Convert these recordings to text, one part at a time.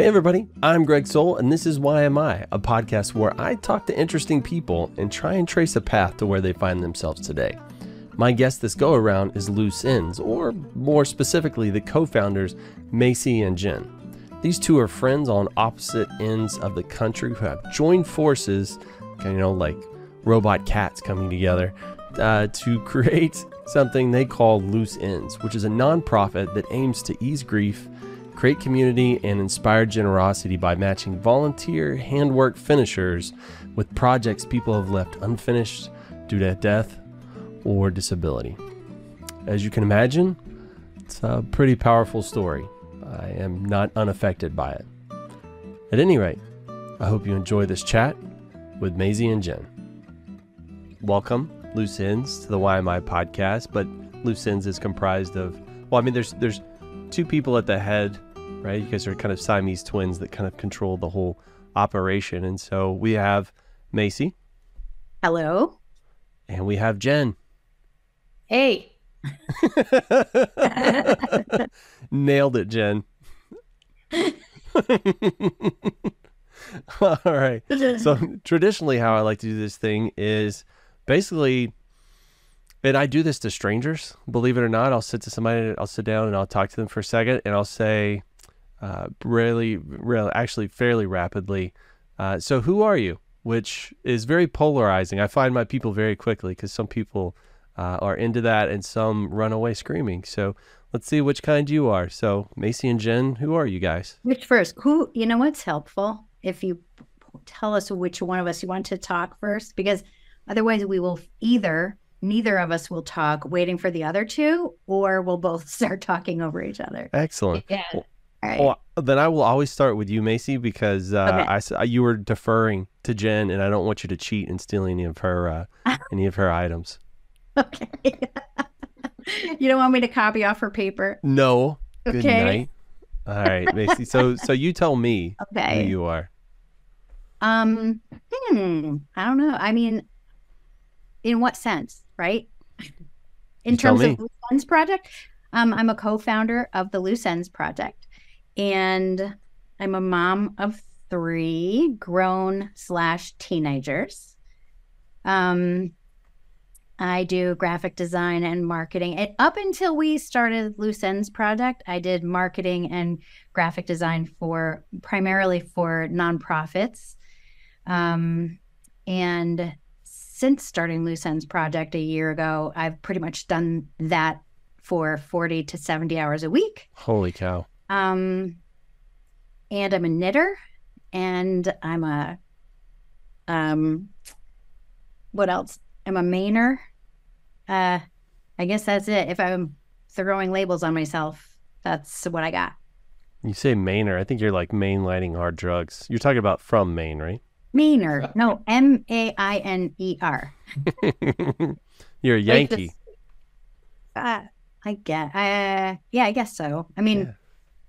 Hey, everybody, I'm Greg Sowell, and this is Why Am I, a podcast where I talk to interesting people and try and trace a path to where they find themselves today. My guest this go around is Loose Ends, or more specifically, the co founders, Masey and Jen. These two are friends on opposite ends of the country who have joined forces, you know, like robot cats coming together, uh, to create something they call Loose Ends, which is a nonprofit that aims to ease grief create community and inspire generosity by matching volunteer handwork finishers with projects people have left unfinished due to death or disability. As you can imagine, it's a pretty powerful story. I am not unaffected by it. At any rate, I hope you enjoy this chat with Masey and Jen. Welcome, Loose Ends, to the Why Am I podcast. But Loose Ends is comprised of, well, I mean, there's there's two people at the head right? You guys are kind of Siamese twins that kind of control the whole operation. And so we have Masey. Hello. And we have Jen. Hey. Nailed it, Jen. All right. So traditionally how I like to do this thing is basically and I do this to strangers, believe it or not. I'll sit to somebody, I'll sit down and I'll talk to them for a second and I'll say, uh, really, really, actually fairly rapidly. Uh, so, who are you? Which is very polarizing. I find my people very quickly because some people uh, are into that and some run away screaming. So, let's see which kind you are. So, Masey and Jen, who are you guys? Which first? Who? You know what's helpful if you tell us which one of us you want to talk first, because otherwise we will either neither of us will talk waiting for the other two or we'll both start talking over each other excellent yeah well, Right. Well, then I will always start with you, Masey, because uh, okay. I you were deferring to Jen, and I don't want you to cheat and steal any of her uh, any of her items. Okay. you don't want me to copy off her paper? No. Good okay. night. All right, Masey. So so you tell me okay. who you are. Um. Hmm. I don't know. I mean, in what sense, right? In you terms of Loose Ends Project, um, I'm a co-founder of the Loose Ends Project and I'm a mom of three grown slash teenagers. Um, I do graphic design and marketing. And up until we started Loose Ends Project, I did marketing and graphic design for primarily for nonprofits. Um, and since starting Loose Ends Project a year ago, I've pretty much done that for 40 to 70 hours a week. Holy cow. Um, and I'm a knitter, and I'm a um, what else? I'm a mainer. Uh, I guess that's it. If I'm throwing labels on myself, that's what I got. You say Mainer. I think you're like mainlining hard drugs. You're talking about from Maine, right? Mainer. No, M A I N E R. You're a Yankee. uh, I get. Uh, yeah, I guess so. I mean, yeah.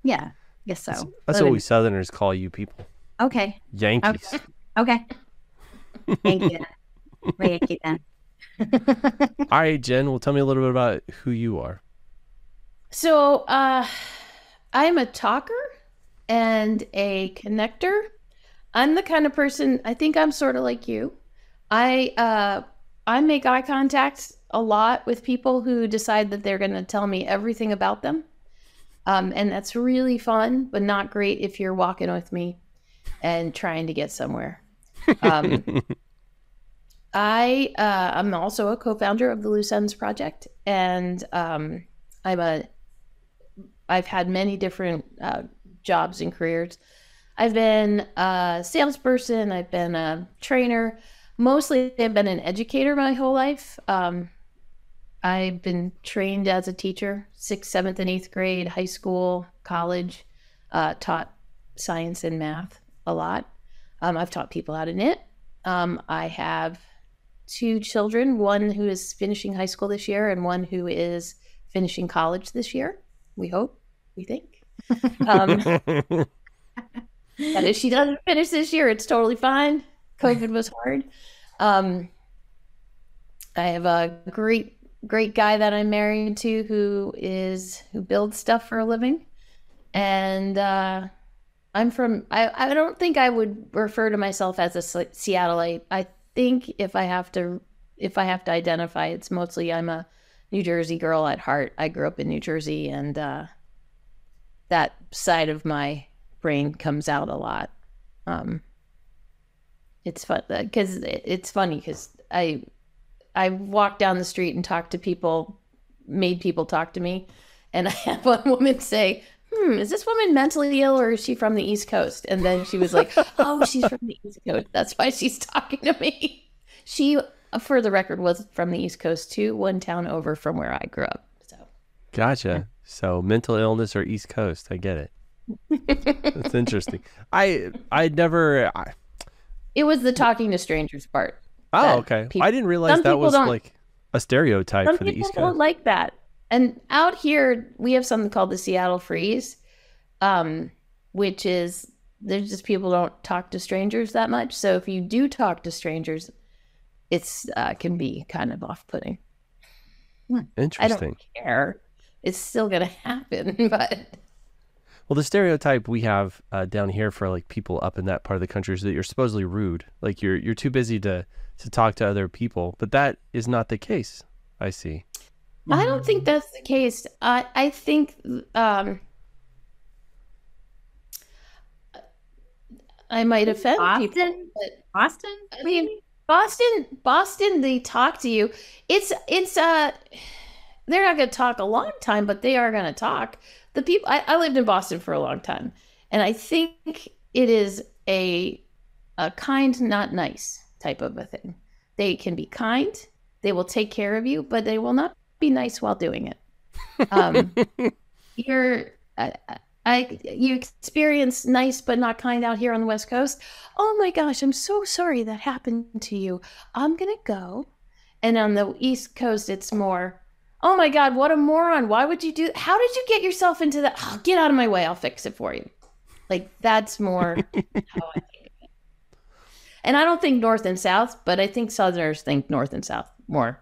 Yeah, guess so. That's, that's what we Southerners call you people. Okay. Yankees. Okay. okay. Thank you. Yankee then. All right, Jen. Well, tell me a little bit about who you are. So, uh, I'm a talker and a connector. I'm the kind of person. I think I'm sort of like you. I uh, I make eye contact a lot with people who decide that they're going to tell me everything about them. Um, and that's really fun, but not great if you're walking with me and trying to get somewhere. Um, I uh, I'm also a co-founder of the Loose Ends Project, and um, I'm a I've had many different uh, jobs and careers. I've been a salesperson. I've been a trainer. Mostly, I've been an educator my whole life. Um, I've been trained as a teacher, sixth, seventh, and eighth grade, high school, college, uh, taught science and math a lot. Um, I've taught people how to knit. Um, I have two children, one who is finishing high school this year and one who is finishing college this year. We hope, we think. Um, and if she doesn't finish this year, it's totally fine. COVID was hard. Um, I have a great great guy that I'm married to who is who builds stuff for a living, and uh, I'm from. I I don't think I would refer to myself as a Seattleite. I think if I have to, if I have to identify, it's mostly I'm a New Jersey girl at heart. I grew up in New Jersey, and uh, that side of my brain comes out a lot. Um, it's fun because it's funny because I I walked down the street and talked to people, made people talk to me, and I had one woman say, "Hmm, is this woman mentally ill or is she from the East Coast?" And then she was like, "Oh, she's from the East Coast. That's why she's talking to me." She, for the record, was from the East Coast too, one town over from where I grew up. So, gotcha. So mental illness or East Coast, I get it. That's interesting. I I never. I... It was the talking to strangers part. Oh, okay. People, I didn't realize that was like a stereotype for the East Coast. Don't like that. And out here, we have something called the Seattle Freeze, um, which is there's just people don't talk to strangers that much. So if you do talk to strangers, it's uh, can be kind of off-putting. Interesting. I don't care. It's still gonna happen, but well, the stereotype we have uh, down here for like people up in that part of the country is that you're supposedly rude, like you're you're too busy to to talk to other people. But that is not the case. I see. I don't think that's the case. I I think um, I might offend Boston? people. But Boston? I mean, Boston. Boston. They talk to you. It's it's uh, they're not going to talk a long time, but they are going to talk. The people. I, I lived in Boston for a long time, and I think it is a a kind, not nice type of a thing. They can be kind. They will take care of you, but they will not be nice while doing it. Um, you're, I, I, you experience nice but not kind out here on the West Coast. Oh my gosh, I'm so sorry that happened to you. I'm gonna go. And on the East Coast, it's more, oh my God, what a moron. Why would you do How did you get yourself into that? Oh, get out of my way. I'll fix it for you. Like, that's more how I think. And I don't think North and South, but I think Southerners think North and South more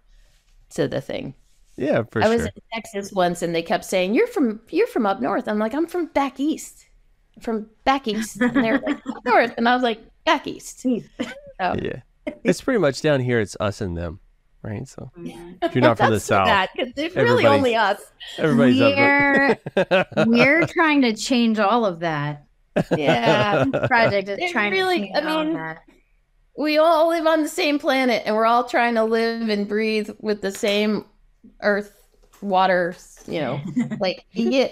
to the thing. Yeah, for I sure. I was in Texas once, and they kept saying, "You're from you're from up north." I'm like, "I'm from back east, from back east." And they're like, "North," and I was like, "Back east." So, yeah, it's pretty much down here. It's us and them, right? So mm-hmm. if you're not from the south, that, 'cause it's really only us. everybody's We're up. we're trying to change all of that. Yeah, Project is It trying really- to change I all of mean, that. We all live on the same planet, and we're all trying to live and breathe with the same earth, water. You know, like yeah,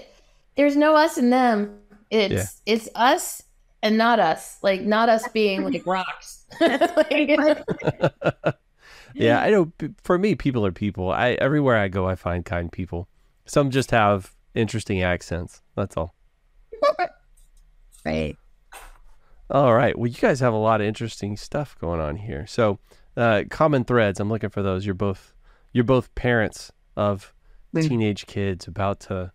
there's no us and them. It's it's us and not us. Like not us being like rocks. Like, yeah, I know. For me, people are people. I everywhere I go, I find kind people. Some just have interesting accents. That's all. Right. All right. Well, you guys have a lot of interesting stuff going on here. So, uh, common threads. I'm looking for those. You're both you're both parents of teenage kids about to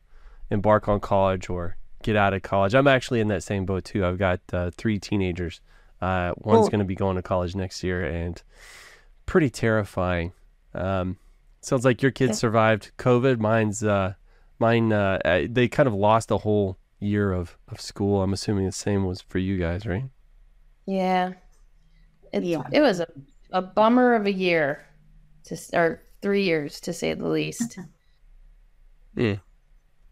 embark on college or get out of college. I'm actually in that same boat too. I've got uh, three teenagers. Uh, one's going to be going to college next year, and pretty terrifying. Um, sounds like your kids Yeah. survived COVID. Mine's uh, mine. Uh, they kind of lost a whole year of, of school. I'm assuming the same was for you guys, right? yeah, it, Yeah. it was a, a bummer of a year to start three years to say the least. Yeah.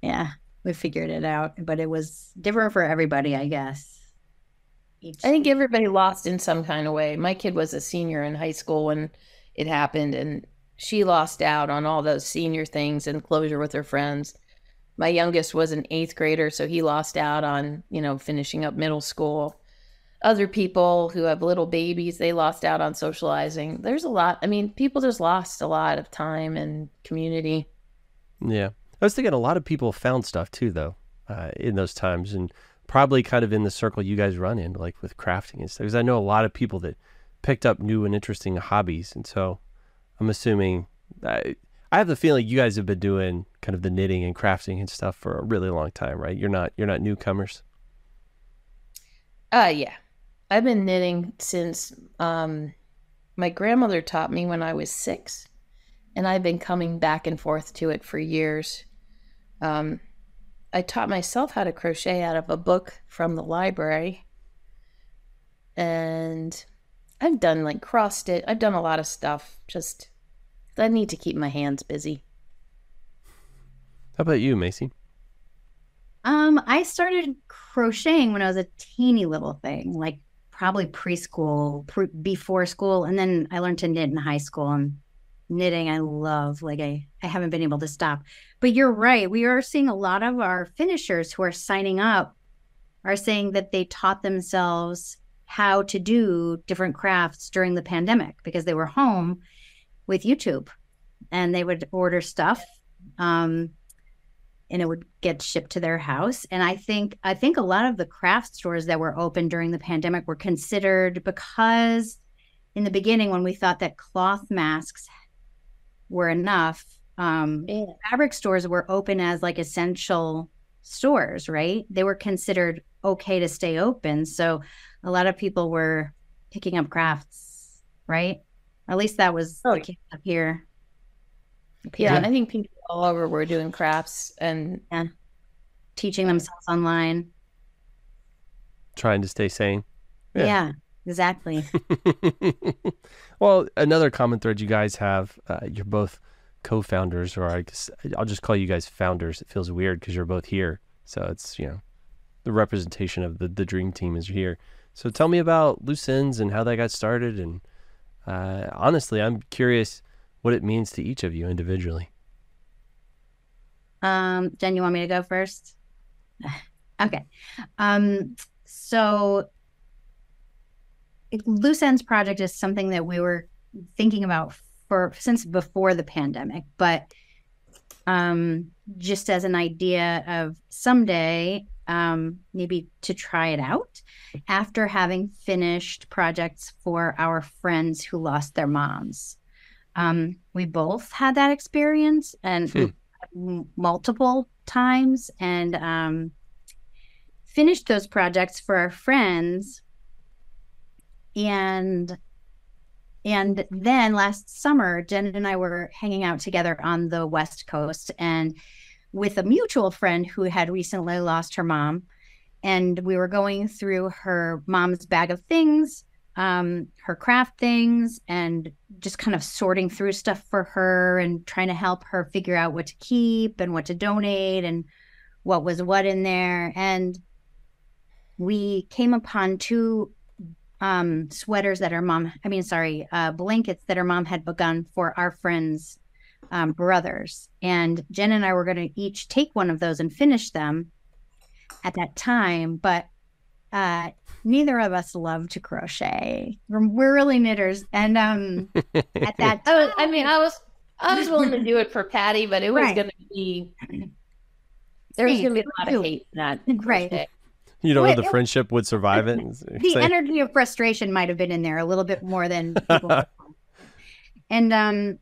Yeah, we figured it out, but it was different for everybody, I guess. Each, I think everybody lost in some kind of way. My kid was a senior in high school when it happened, and she lost out on all those senior things and closure with her friends. My youngest was an eighth grader, so he lost out on, you know, finishing up middle school. Other people who have little babies, they lost out on socializing. There's a lot. I mean, people just lost a lot of time and community. Yeah. I was thinking a lot of people found stuff too, though, uh, in those times, and probably kind of in the circle you guys run in, like with crafting and stuff. Because I know a lot of people that picked up new and interesting hobbies, and so I'm assuming I, I have the feeling you guys have been doing kind of the knitting and crafting and stuff for a really long time, right? You're not you're not newcomers. Uh yeah. I've been knitting since um my grandmother taught me when I was 6 and I've been coming back and forth to it for years. Um I taught myself how to crochet out of a book from the library. And I've done like cross stitch. I've done a lot of stuff. Just I need to keep my hands busy. How about you, Masey? Um, I started crocheting when I was a teeny little thing, like probably preschool, pre- before school, and then I learned to knit in high school. And knitting, I love. Like I, I haven't been able to stop. But you're right. We are seeing a lot of our finishers who are signing up are saying that they taught themselves how to do different crafts during the pandemic because they were home with YouTube, and they would order stuff. Um, and it would get shipped to their house and i think i think a lot of the craft stores that were open during the pandemic were considered because in the beginning when we thought that cloth masks were enough um, yeah. fabric stores were open as like essential stores right they were considered okay to stay open so a lot of people were picking up crafts right at least that was oh. up here yeah, and I think people all over were doing crafts and yeah. teaching themselves online. Trying to stay sane. Yeah, yeah exactly. well, another common thread you guys have, uh, you're both co-founders, or I guess I'll just call you guys founders. It feels weird because you're both here, so it's you know the representation of the the dream team is here. So tell me about Loose Ends and how that got started, and uh, honestly, I'm curious what it means to each of you individually. Um, Jen, you want me to go first? okay. Um, so Loose Ends Project is something that we were thinking about for since before the pandemic, but um, just as an idea of someday um, maybe to try it out after having finished projects for our friends who lost their moms. Um, we both had that experience and hmm. multiple times and um, finished those projects for our friends. And and then last summer, Jen and I were hanging out together on the West Coast and with a mutual friend who had recently lost her mom. And we were going through her mom's bag of things um, her craft things and just kind of sorting through stuff for her and trying to help her figure out what to keep and what to donate and what was what in there. And we came upon two um, sweaters that her mom, I mean, sorry, uh, blankets that her mom had begun for our friends' um, brothers. And Jen and I were going to each take one of those and finish them at that time. But uh, neither of us love to crochet. We're, we're really knitters, and um, at that, I, was, I mean, I was I was willing to do it for Patty, but it was right. going to be there was going to be a lot of hate in that. Right. You know, Wait, the friendship would survive it. The energy of frustration might have been in there a little bit more than people. and um,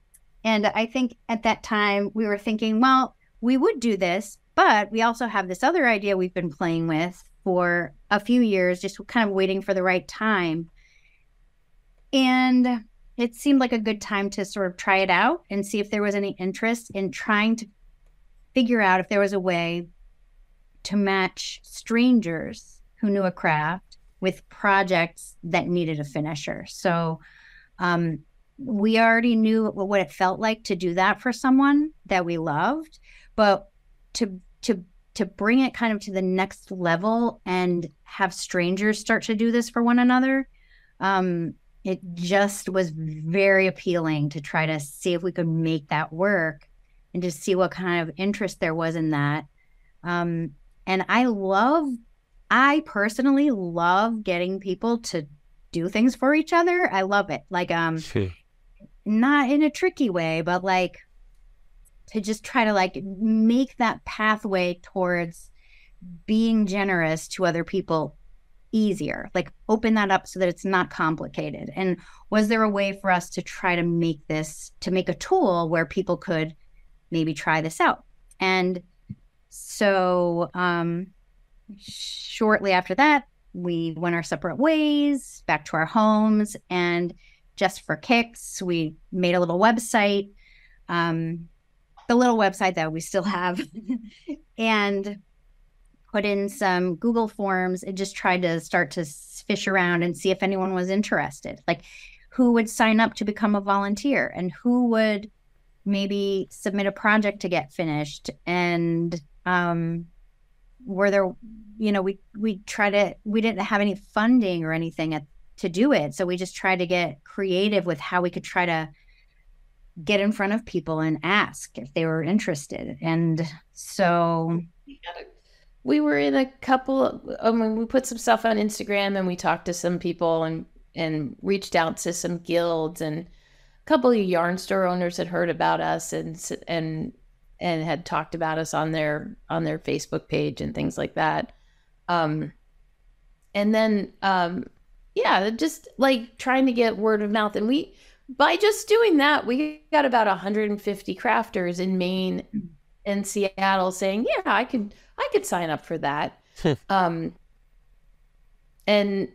and I think at that time we were thinking, well, we would do this, but we also have this other idea we've been playing with for a few years, just kind of waiting for the right time. And it seemed like a good time to sort of try it out and see if there was any interest in trying to figure out if there was a way to match strangers who knew a craft with projects that needed a finisher. So um, we already knew what it felt like to do that for someone that we loved, but to to to bring it kind of to the next level and have strangers start to do this for one another um, it just was very appealing to try to see if we could make that work and to see what kind of interest there was in that. Um, and i love i personally love getting people to do things for each other. I love it. Like um not in a tricky way but like to just try to like make that pathway towards being generous to other people easier. Like open that up so that it's not complicated. And was there a way for us to try to make this to make a tool where people could maybe try this out? And so um shortly after that we went our separate ways back to our homes and just for kicks we made a little website um the little website that we still have. and put in some Google forms and just tried to start to fish around and see if anyone was interested. Like who would sign up to become a volunteer and who would maybe submit a project to get finished and um were there you know we we try to we didn't have any funding or anything at, to do it so we just tried to get creative with how we could try to get in front of people and ask if they were interested and so we were in a couple I mean, we put some stuff on instagram and we talked to some people and and reached out to some guilds and a couple of yarn store owners had heard about us and and and had talked about us on their on their Facebook page and things like that. Um, and then um, yeah, just like trying to get word of mouth. And we by just doing that, we got about 150 crafters in Maine and Seattle saying, "Yeah, I could I could sign up for that." um, and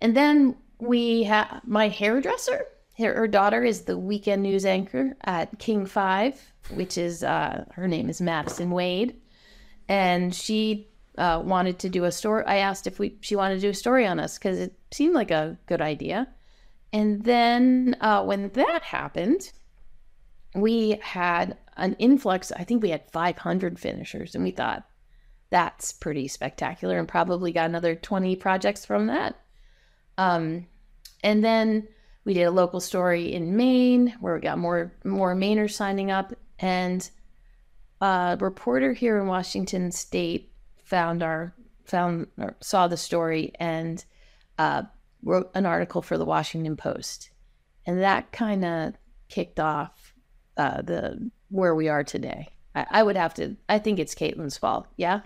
and then we have my hairdresser. Her, her daughter is the weekend news anchor at King Five which is uh, her name is Madison Wade, and she uh, wanted to do a story. I asked if we she wanted to do a story on us because it seemed like a good idea. And then uh, when that happened, we had an influx. I think we had 500 finishers, and we thought that's pretty spectacular, and probably got another 20 projects from that. Um, and then we did a local story in Maine where we got more more Mainers signing up, and a reporter here in Washington State found our found or saw the story and uh, wrote an article for the Washington Post, and that kind of kicked off uh, the where we are today. I, I, would have to. I think it's Caitlin's fault. Yeah.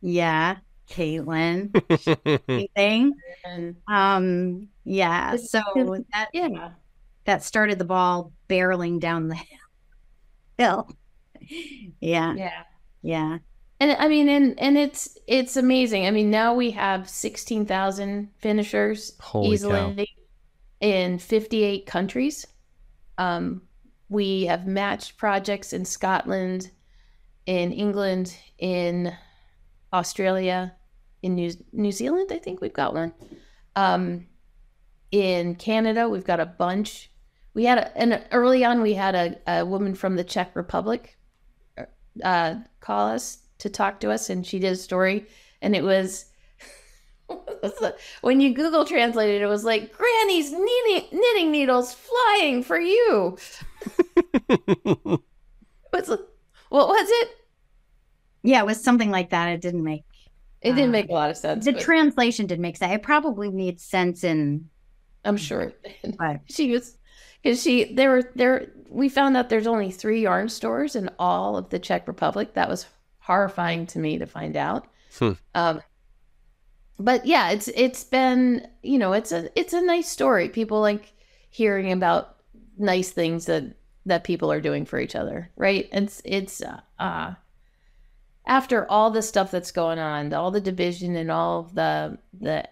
Yeah, Caitlin. Thing. Um. Yeah. So that yeah, that started the ball barreling down the hill. Yeah. Yeah. Yeah. And I mean, and and it's it's amazing. I mean, now we have sixteen thousand finishers Holy easily cow. in fifty eight countries. Um, we have matched projects in Scotland, in England, in Australia, in New New Zealand. I think we've got one. Um, in Canada, we've got a bunch we had a, and early on we had a, a woman from the Czech Republic uh, call us to talk to us, and she did a story, and it was when you Google translated, it was like Granny's knitting, knitting needles flying for you. What's what was it? Yeah, it was something like that. It didn't make it didn't uh, make a lot of sense. The but... translation did make sense. It probably made sense in. I'm sure. But she was because she there were there we found out there's only three yarn stores in all of the Czech Republic. That was horrifying to me to find out. Hmm. Um, but yeah, it's it's been you know it's a it's a nice story. People like hearing about nice things that that people are doing for each other, right? It's it's uh, uh after all the stuff that's going on, all the division and all the the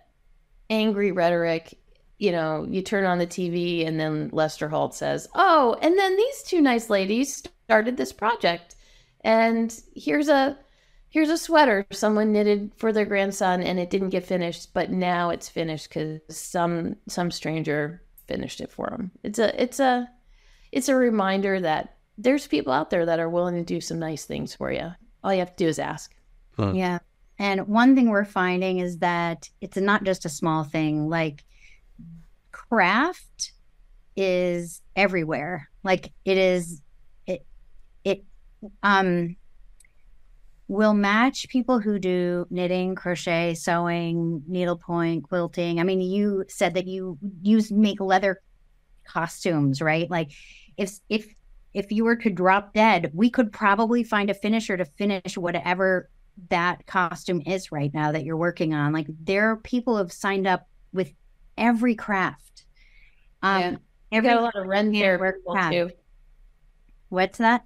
angry rhetoric you know, you turn on the TV and then Lester Holt says, "Oh, and then these two nice ladies started this project, and here's a here's a sweater someone knitted for their grandson, and it didn't get finished, but now it's finished because some some stranger finished it for him." It's a it's a it's a reminder that there's people out there that are willing to do some nice things for you. All you have to do is ask. Huh. Yeah. And one thing we're finding is that it's not just a small thing. Like craft is everywhere. Like it is it it um will match people who do knitting, crochet, sewing, needlepoint, quilting. I mean, you said that you use make leather costumes, right? Like if if if you were to drop dead, we could probably find a finisher to finish whatever that costume is right now that you're working on. Like there are people who have signed up with every craft um, yeah. Every got a lot of Ren people too. What's that?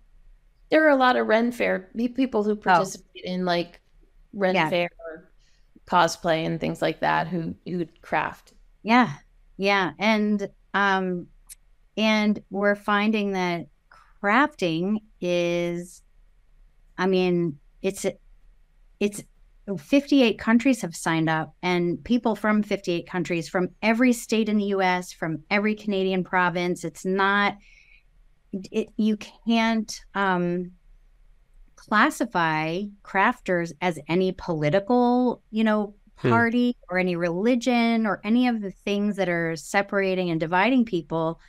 There are a lot of Ren Fair people who oh. participate oh. in like Ren yeah. Fair cosplay and things like that who who craft. Yeah, yeah, and um, and we're finding that crafting is, I mean, it's it's 58 countries have signed up, and people from 58 countries, from every state in the US, from every Canadian province. It's not, it, you can't um, classify crafters as any political, you know, hmm. party hmm. or any religion or any of the things that are separating and dividing people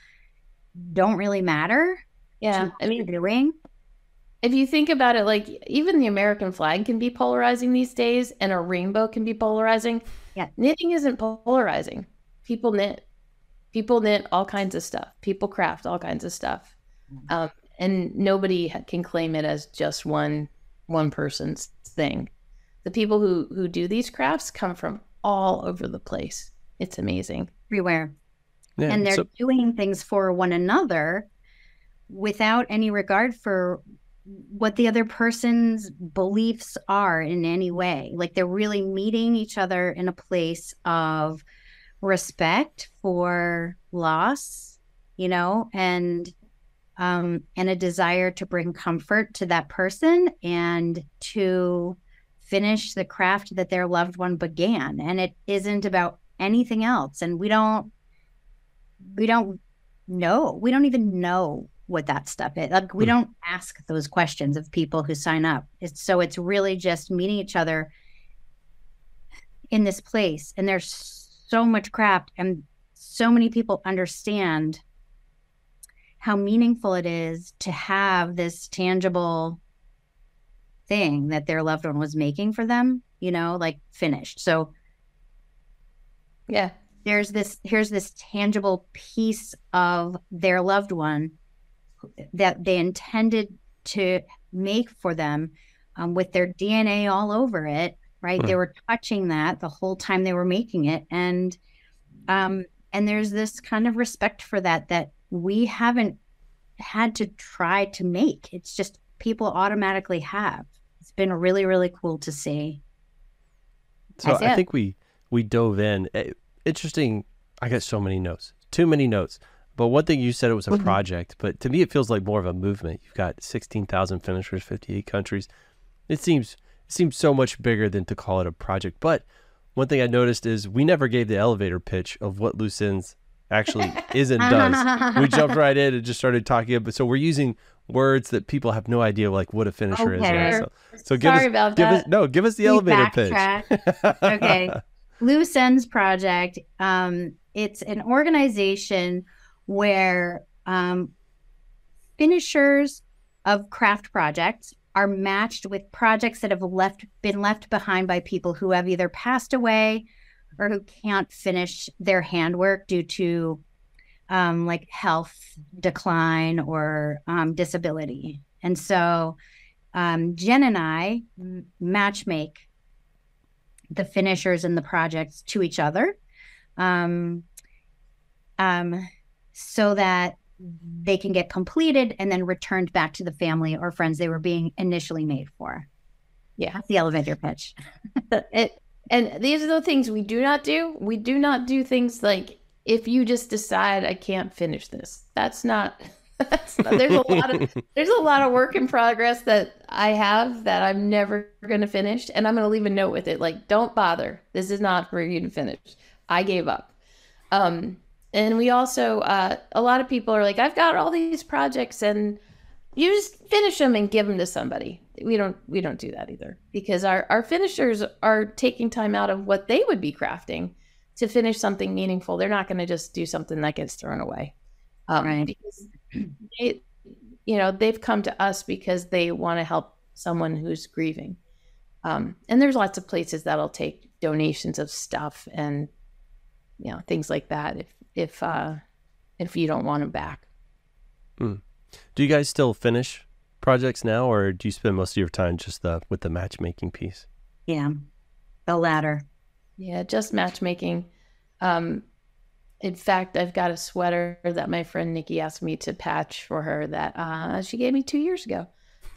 don't really matter. Yeah. I mean, doing if you think about it, like even the American flag can be polarizing these days, and a rainbow can be polarizing. Yeah, knitting isn't polarizing. People knit. People knit all kinds of stuff. People craft all kinds of stuff, mm-hmm. um, and nobody can claim it as just one one person's thing. The people who who do these crafts come from all over the place. It's amazing everywhere, yeah, and they're so- doing things for one another without any regard for what the other person's beliefs are in any way. Like they're really meeting each other in a place of respect for loss, you know, and um and a desire to bring comfort to that person and to finish the craft that their loved one began. And it isn't about anything else. And we don't we don't know. We don't even know what that stuff is. Like we hmm. don't ask those questions of people who sign up. It's, so it's really just meeting each other in this place. And there's so much craft, and so many people understand how meaningful it is to have this tangible thing that their loved one was making for them, you know, like finished. So yeah, there's this here's this tangible piece of their loved one that they intended to make for them um, with their DNA all over it, right? They were touching that the whole time they were making it. And um, and there's this kind of respect for that that we haven't had to try to make. It's just people automatically have. It's been really, really cool to see. So I think we we dove in. Eh, interesting. I got so many notes. Too many notes. But one thing you said it was a mm-hmm. project, but to me it feels like more of a movement. You've got sixteen thousand finishers, fifty eight countries. It seems it seems so much bigger than to call it a project. But one thing I noticed is we never gave the elevator pitch of what Loose Ends actually is and does. we jumped right in and just started talking. But so we're using words that people have no idea like what a finisher okay. is. Right? So, so give Sorry us, about give that. Us, no, give us the we elevator pitch. okay. Loose Ends Project. Um, it's an organization where um, finishers of craft projects are matched with projects that have left been left behind by people who have either passed away or who can't finish their handwork due to um, like health decline or um, disability. And so um, Jen and I matchmake the finishers and the projects to each other. Um, um, so that they can get completed and then returned back to the family or friends they were being initially made for. Yeah, that's the elevator pitch. it, and these are the things we do not do. We do not do things like if you just decide I can't finish this. That's not. That's not, there's a lot of there's a lot of work in progress that I have that I'm never going to finish, and I'm going to leave a note with it like, don't bother. This is not for you to finish. I gave up. Um, and we also, uh, a lot of people are like, I've got all these projects and you just finish them and give them to somebody. We don't, we don't do that either because our, our finishers are taking time out of what they would be crafting to finish something meaningful. They're not going to just do something that gets thrown away. Um, right. Because they, you know, they've come to us because they want to help someone who's grieving. Um, and there's lots of places that'll take donations of stuff and you know things like that if if uh, if you don't want them back. Mm. Do you guys still finish projects now, or do you spend most of your time just the with the matchmaking piece? Yeah, the latter. Yeah, just matchmaking. Um, in fact, I've got a sweater that my friend Nikki asked me to patch for her that uh, she gave me two years ago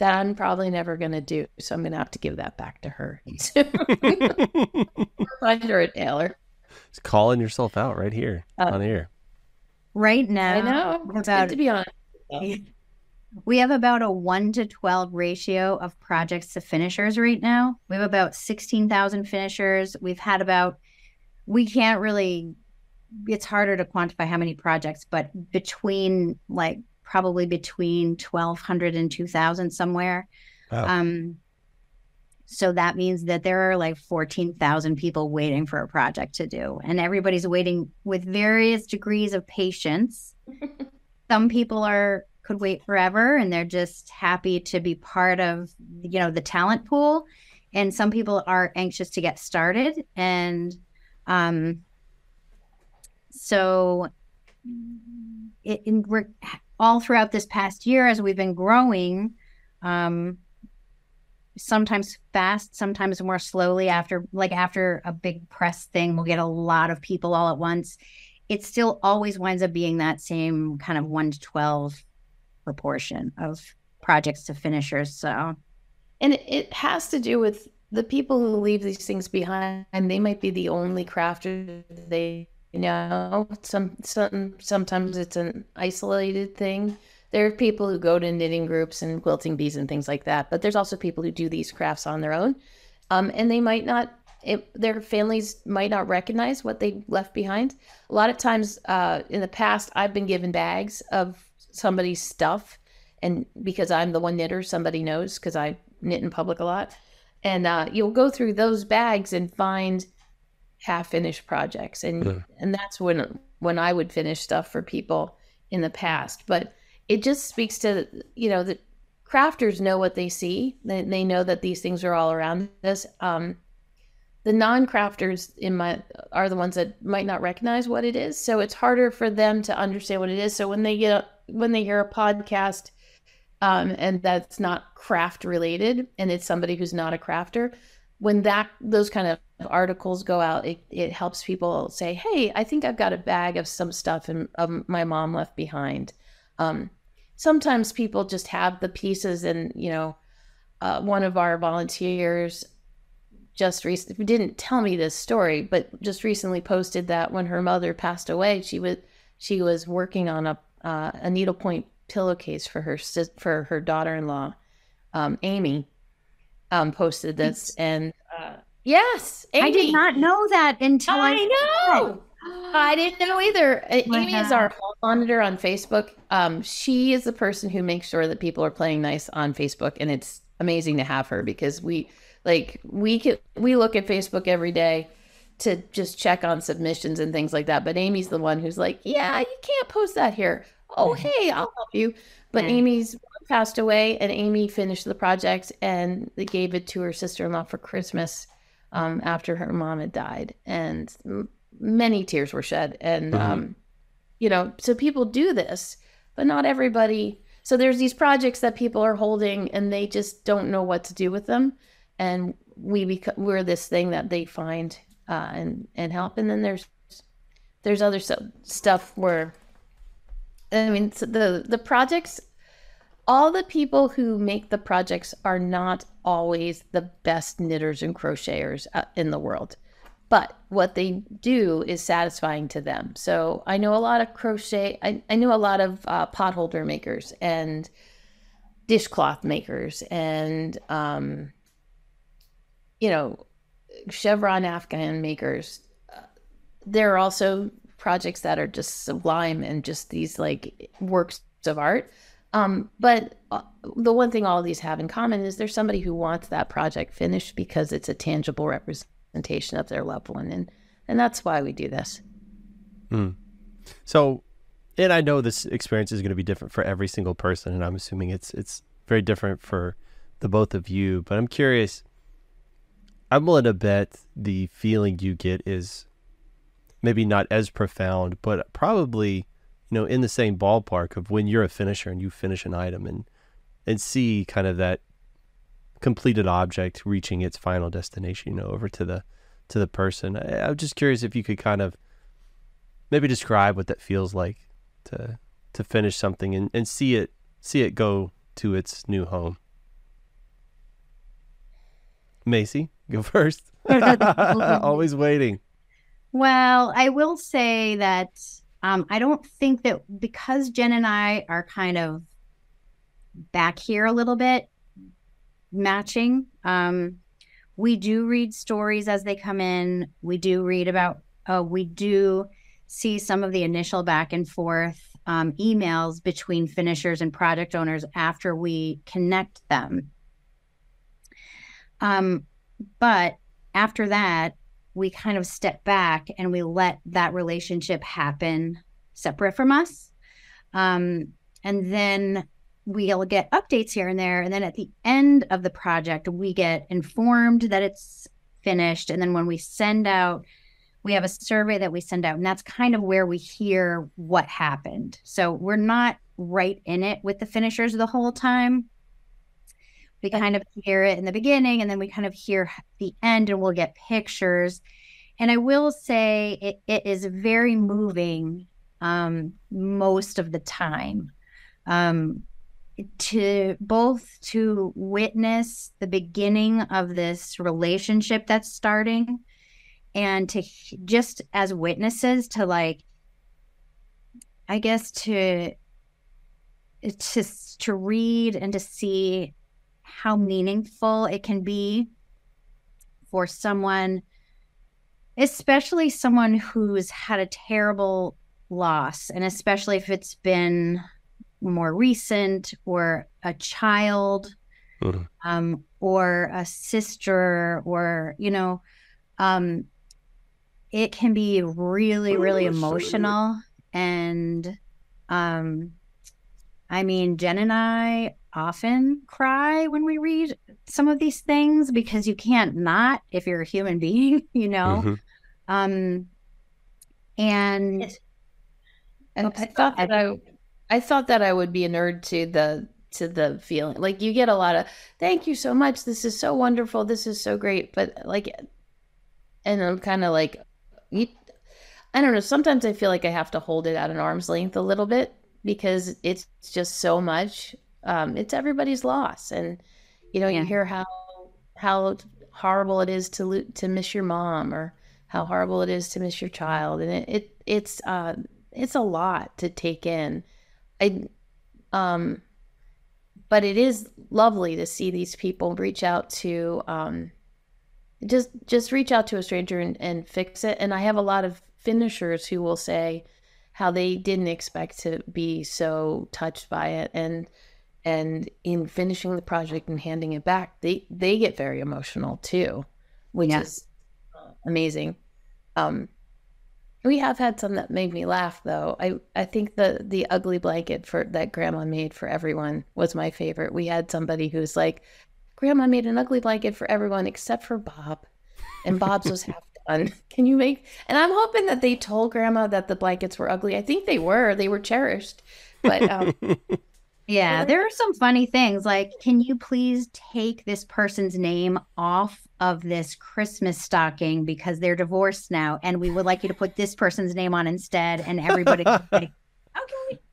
that I'm probably never going to do. So I'm going to have to give that back to her. Find her a tailor. Just calling yourself out right here uh, on air. Right now. I know. It's about, good to be honest. We have about a 1 to 12 ratio of projects to finishers right now. We have about 16,000 finishers. We've had about, we can't really, it's harder to quantify how many projects, but between like probably between 1,200 and 2,000 somewhere. Wow. Um, so that means that there are like 14,000 people waiting for a project to do, and everybody's waiting with various degrees of patience. Some people are could wait forever and they're just happy to be part of you know the talent pool. And some people are anxious to get started and um so it, we're all throughout this past year as we've been growing um sometimes fast sometimes more slowly after like after a big press thing we'll get a lot of people all at once it still always winds up being that same kind of 1 to 12 proportion of projects to finishers. So, and it has to do with the people who leave these things behind. They might be the only crafters they know. Some, some sometimes it's an isolated thing. There are people who go to knitting groups and quilting bees and things like that. But there's also people who do these crafts on their own, um, and they might not. It, their families might not recognize what they left behind. A lot of times, uh, in the past, I've been given bags of somebody's stuff and because i'm the one knitter somebody knows because i knit in public a lot. And uh, you'll go through those bags and find half finished projects. And yeah. and that's when when i would finish stuff for people in the past. But it just speaks to you know the crafters know what they see. They, they know that these things are all around us. Um, the non-crafters in my are the ones that might not recognize what it is. So it's harder for them to understand what it is. So when they get when they hear a podcast um, and that's not craft related and it's somebody who's not a crafter when that those kind of articles go out it, it helps people say hey i think i've got a bag of some stuff and um, my mom left behind. Um, sometimes people just have the pieces and you know uh, one of our volunteers just recently didn't tell me this story but just recently posted that when her mother passed away she was she was working on a uh, a needlepoint pillowcase for her for her daughter-in-law, um, Amy. Um, posted this, and uh, yes, Amy. I did not know that until I, I know. I didn't know either. Amy is our monitor on Facebook. Um, she is the person who makes sure that people are playing nice on Facebook, and it's amazing to have her because we like we can we look at Facebook every day to just check on submissions and things like that. But Amy's the one who's like, yeah, you can't post that here. Oh, hey, I'll help you. But. Amy's passed away, and Amy finished the project and they gave it to her sister in law for Christmas um, after her mom had died. And many tears were shed. And, mm-hmm. um, you know, so people do this, but not everybody. So there's these projects that people are holding and they just don't know what to do with them. And we become we're this thing that they find uh, and and help. And then there's there's other so- stuff where I mean so the the projects. All the people who make the projects are not always the best knitters and crocheters uh, in the world, but what they do is satisfying to them. So I know a lot of crochet. I, I know a lot of uh, potholder makers and dishcloth makers and um, you know chevron afghan makers uh, there are also projects that are just sublime and just these like works of art um, but uh, the one thing all these have in common is there's somebody who wants that project finished because it's a tangible representation of their loved one and and that's why we do this mm. so and i know this experience is going to be different for every single person and i'm assuming it's it's very different for the both of you but i'm curious I'm willing to bet the feeling you get is maybe not as profound, but probably, you know, in the same ballpark of when you're a finisher and you finish an item and and see kind of that completed object reaching its final destination, you know, over to the to the person. I, I'm just curious if you could kind of maybe describe what that feels like to to finish something and, and see it see it go to its new home. Masey? Go first. Always waiting. Well, I will say that um, I don't think that because Jen and I are kind of back here a little bit matching um we do read stories as they come in we do read about uh, we do see some of the initial back and forth um, emails between finishers and project owners after we connect them um, but after that we kind of step back and we let that relationship happen separate from us. Um, and then we'll get updates here and there. And then at the end of the project, we get informed that it's finished. And then when we send out, we have a survey that we send out, and that's kind of where we hear what happened. So we're not right in it with the finishers the whole time. We kind of hear it in the beginning, and then we kind of hear the end, and we'll get pictures. And I will say it, it is very moving um, most of the time. Um, to both to witness the beginning of this relationship that's starting and to just as witnesses to like i guess to to to read and to see how meaningful it can be for someone especially someone who's had a terrible loss, and especially if it's been more recent or a child mm-hmm. um, or a sister or, you know, um, it can be really, really emotional. And um, I mean, Jen and I often cry when we read some of these things because you can't not if you're a human being, you know. Mm-hmm. Um, and I, I thought that I, I thought that I would be a nerd to the to the feeling. Like you get a lot of thank you so much. This is so wonderful. This is so great. But like, and I'm kind of like, you, I don't know. Sometimes I feel like I have to hold it at an arm's length a little bit because it's just so much. Um, it's everybody's loss, and you know, yeah. you hear how how horrible it is to lo- to miss your mom or how horrible it is to miss your child, and it, it it's uh, it's a lot to take in. I um but it is lovely to see these people reach out to um just just reach out to a stranger and, and fix it. And I have a lot of finishers who will say how they didn't expect to be so touched by it and and in finishing the project and handing it back they they get very emotional too which is amazing um we have had some that made me laugh though. I I think the the ugly blanket for that grandma made for everyone was my favorite. We had somebody who's like, Grandma made an ugly blanket for everyone except for Bob. And Bob's was half done. Can you make and I'm hoping that they told grandma that the blankets were ugly. I think they were. They were cherished. But um Yeah, there are some funny things like, can you please take this person's name off of this Christmas stocking because they're divorced now, and we would like you to put this person's name on instead, and everybody. okay.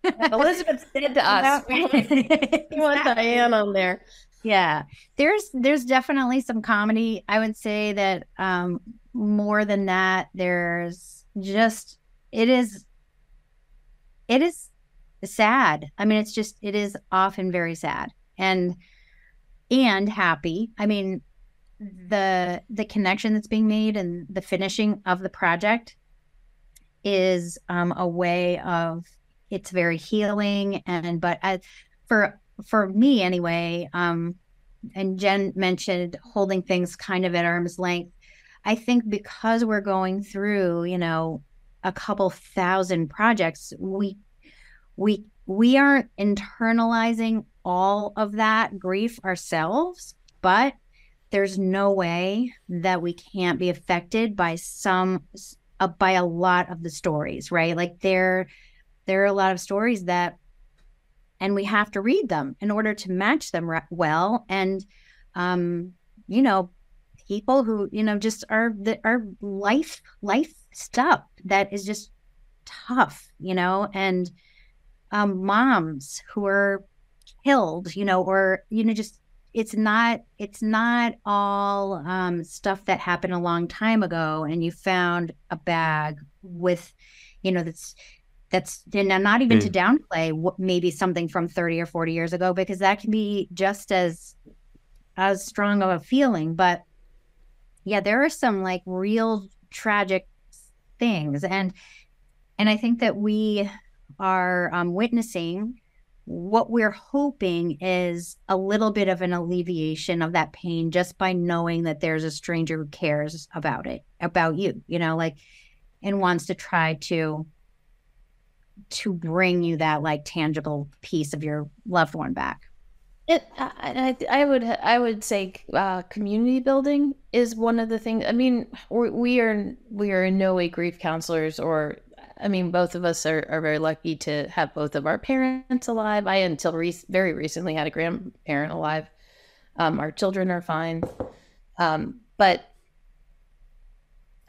Elizabeth said to us, "You want Diane on there." Yeah, there's there's definitely some comedy. I would say that um, more than that, there's just it is it is sad. I mean, it's just it is often very sad and and happy. I mean, the the connection that's being made and the finishing of the project is um, a way of it's very healing and but I, for for me anyway um and jen mentioned holding things kind of at arm's length i think because we're going through you know a couple thousand projects we we we aren't internalizing all of that grief ourselves but there's no way that we can't be affected by some uh, by a lot of the stories right? Like there there are a lot of stories that and we have to read them in order to match them well. And um you know people who you know just are the are life life stuff that is just tough you know? And um, moms who are killed, you know, or you know, just it's not it's not all um, stuff that happened a long time ago, and you found a bag with, you know, that's that's and not even mm. to downplay what maybe something from 30 or 40 years ago because that can be just as as strong of a feeling but yeah there are some like real tragic things and and i think that we are um, witnessing what we're hoping is a little bit of an alleviation of that pain just by knowing that there's a stranger who cares about it about you you know like and wants to try to to bring you that like tangible piece of your loved one back it, I, I would I would say uh, community building is one of the things. I mean, we are we are in no way grief counselors, or I mean, both of us are, are very lucky to have both of our parents alive. I until re- very recently had a grandparent alive. Um, our children are fine, um, but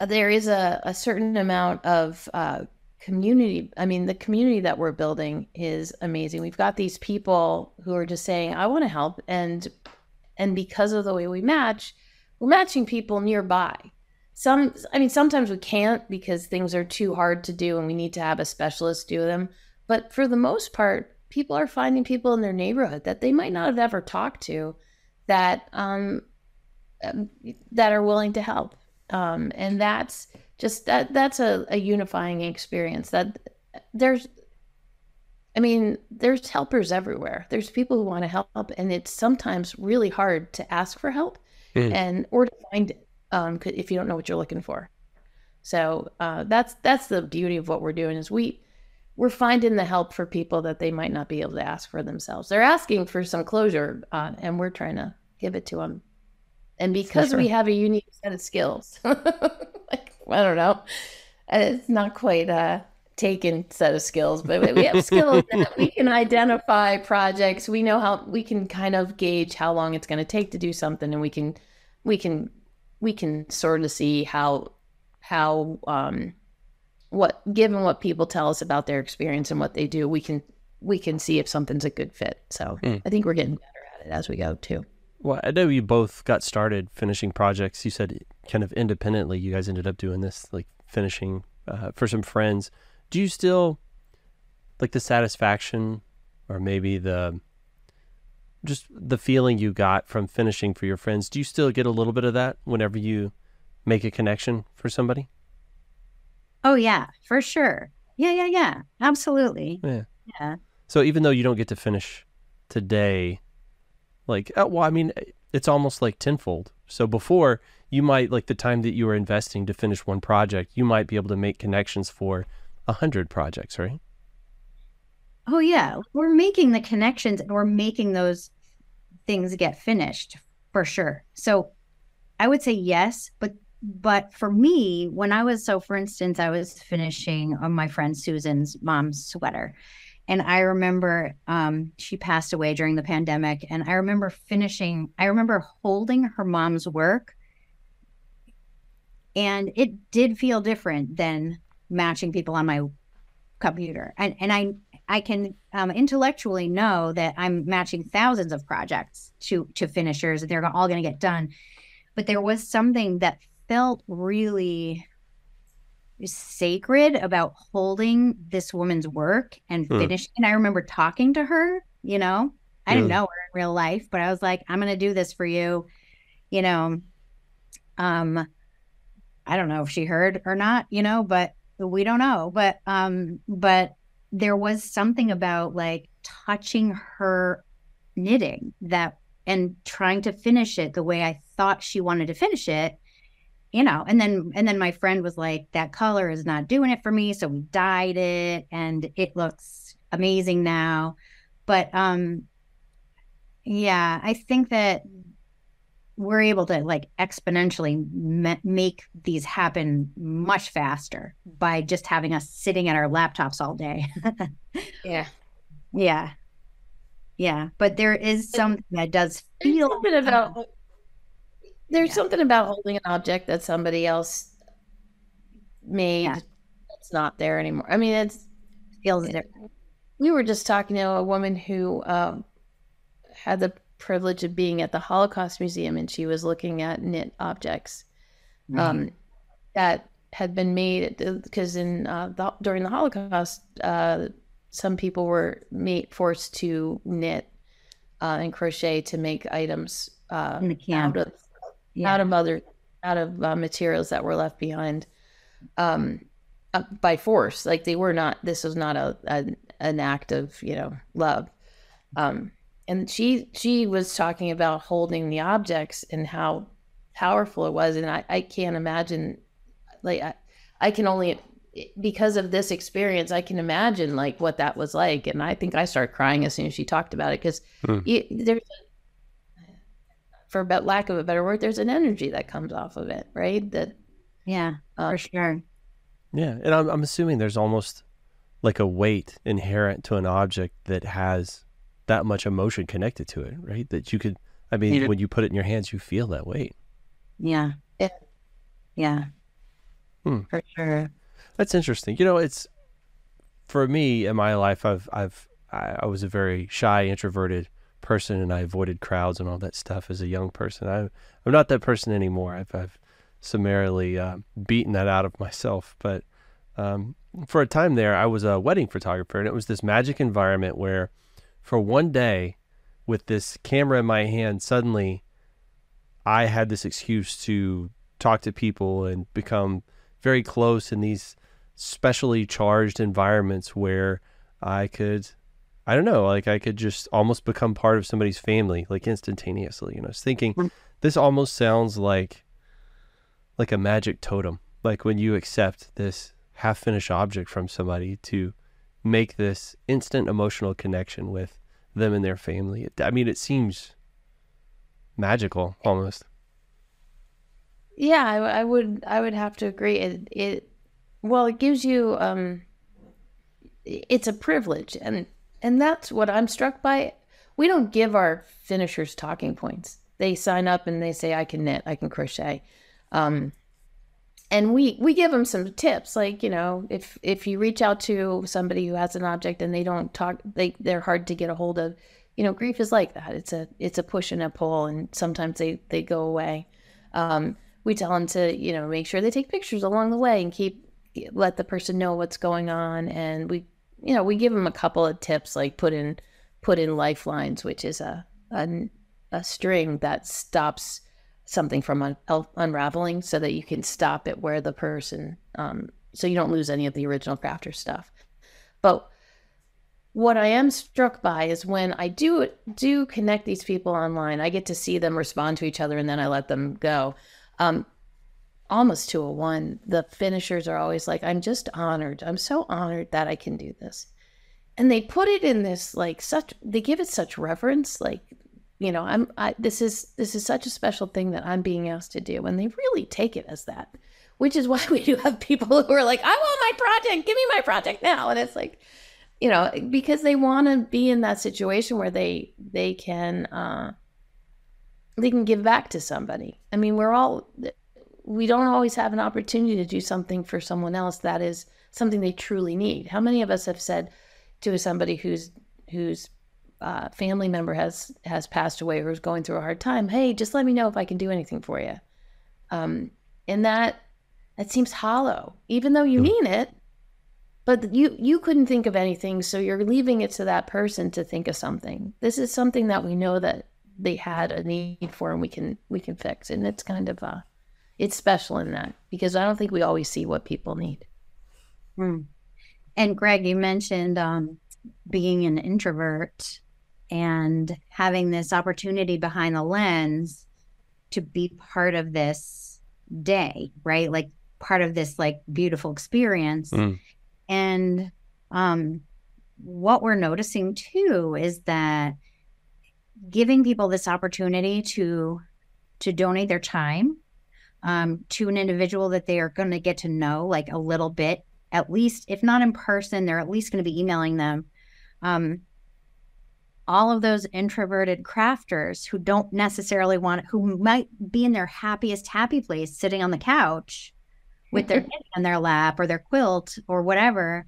there is a, a certain amount of uh, community i mean the community that we're building is amazing we've got these people who are just saying i want to help and and because of the way we match we're matching people nearby some i mean sometimes we can't because things are too hard to do and we need to have a specialist do them but for the most part people are finding people in their neighborhood that they might not have ever talked to that um that are willing to help um and that's just that that's a, a unifying experience that there's I mean, there's helpers everywhere. There's people who want to help, and it's sometimes really hard to ask for help mm. and or to find it um, if you don't know what you're looking for. So uh, that's that's the beauty of what we're doing is we we're finding the help for people that they might not be able to ask for themselves. They're asking for some closure, uh, and we're trying to give it to them. And because sure. we have a unique set of skills, like I don't know. It's not quite a taken set of skills, but we have skills that we can identify projects. We know how we can kind of gauge how long it's going to take to do something, and we can we can we can sort of see how how um what given what people tell us about their experience and what they do, we can we can see if something's a good fit. So mm. I think we're getting better at it as we go too. Well, I know you both got started finishing projects. You said kind of independently, you guys ended up doing this, like finishing uh, for some friends. Do you still like the satisfaction or maybe the just the feeling you got from finishing for your friends? Do you still get a little bit of that whenever you make a connection for somebody? Oh, yeah, for sure. Yeah, yeah, yeah. Absolutely. Yeah. Yeah. So even though you don't get to finish today, like, uh, well, I mean, it's almost like tenfold. So before, you might like the time that you are investing to finish one project, you might be able to make connections for a hundred projects, right? Oh yeah, we're making the connections and we're making those things get finished for sure. So I would say yes, but but for me, when I was so, for instance, I was finishing on my friend Susan's mom's sweater, and I remember um, she passed away during the pandemic. And I remember finishing, I remember holding her mom's work. And it did feel different than matching people on my computer. And, and I, I can um, intellectually know that I'm matching thousands of projects to to finishers, and they're all going to get done. But there was something that felt really sacred about holding this woman's work and hmm. finishing. And I remember talking to her, you know, I didn't know her in real life, but I was like, I'm going to do this for you. You know, um, I don't know if she heard or not, you know, but we don't know. But, um, but there was something about like touching her knitting that and trying to finish it the way I thought she wanted to finish it you know and then and then my friend was like that color is not doing it for me so we dyed it and it looks amazing now. But um yeah i think that we're able to like exponentially me- make these happen much faster by just having us sitting at our laptops all day yeah yeah yeah but there is something that does feel bit about there's yeah. something about holding an object that somebody else made yeah. that's not there anymore. I mean, it's feels different. We were just talking to a woman who um, had the privilege of being at the Holocaust Museum, and she was looking at knit objects mm-hmm. um, that had been made because in uh, the, during the Holocaust, uh, some people were made forced to knit uh, and crochet to make items uh, out of yeah. out of other out of uh, materials that were left behind um, uh, by force. Like they were not. This was not a, a an act of you know love. Um, and she she was talking about holding the objects and how powerful it was, and I, I can't imagine like I, I can only because of this experience, I can imagine like what that was like. And I think I started crying as soon as she talked about it because mm. there's, for about lack of a better word, there's an energy that comes off of it, right? That yeah, uh, for sure. Yeah, and I'm I'm assuming there's almost like a weight inherent to an object that has that much emotion connected to it, right? That you could, I mean, when you put it in your hands, you feel that weight. Yeah. Yeah. Yeah. Hmm. For sure. That's interesting. You know, it's for me in my life. I've I've I, I was a very shy, introverted person, and I avoided crowds and all that stuff as a young person. I, I'm not that person anymore. I've I've summarily uh, beaten that out of myself. But um, for a time there, I was a wedding photographer, and it was this magic environment where, for one day, with this camera in my hand, suddenly, I had this excuse to talk to people and become very close in these specially charged environments where I could I don't know, like I could just almost become part of somebody's family like instantaneously. You know, I was thinking mm. this almost sounds like like a magic totem. Like when you accept this half finished object from somebody to make this instant emotional connection with them and their family. I mean, it seems magical almost. Yeah, I, I, would. I would have to agree. It, it well, it gives you. Um, it's a privilege, and and that's what I'm struck by. We don't give our finishers talking points. They sign up and they say, "I can knit, I can crochet," um, and we we give them some tips. Like you know, if if you reach out to somebody who has an object and they don't talk, they they're hard to get a hold of. You know, grief is like that. It's a it's a push and a pull, and sometimes they they go away. Um, we tell them to you know make sure they take pictures along the way and keep let the person know what's going on and we you know we give them a couple of tips like put in put in lifelines which is a a, a string that stops something from un- unraveling so that you can stop it where the person um, so you don't lose any of the original crafter stuff but what I am struck by is when I do do connect these people online, I get to see them respond to each other, and then I let them go um, almost to a one. The finishers are always like, I'm just honored. I'm so honored that I can do this. And they put it in this like such they give it such reverence, like, you know, I'm I this is this is such a special thing that I'm being asked to do. And they really take it as that. Which is why we do have people who are like, I want my project, give me my project now. And it's like, you know, because they want to be in that situation where they they can uh they can give back to somebody. I mean, we're all we don't always have an opportunity to do something for someone else that is something they truly need. How many of us have said to somebody who's whose uh, family member has has passed away or is going through a hard time, "Hey, just let me know if I can do anything for you." Um, and that that seems hollow, even though you hmm. mean it. But you you couldn't think of anything, so you're leaving it to that person to think of something. This is something that we know that they had a need for and we can we can fix and it's kind of uh it's special in that because i don't think we always see what people need hmm. and greg you mentioned um, being an introvert and having this opportunity behind the lens to be part of this day right like part of this like beautiful experience mm. and um what we're noticing too is that giving people this opportunity to to donate their time um, to an individual that they are going to get to know like a little bit at least if not in person they're at least going to be emailing them um, all of those introverted crafters who don't necessarily want who might be in their happiest happy place sitting on the couch with their on their lap or their quilt or whatever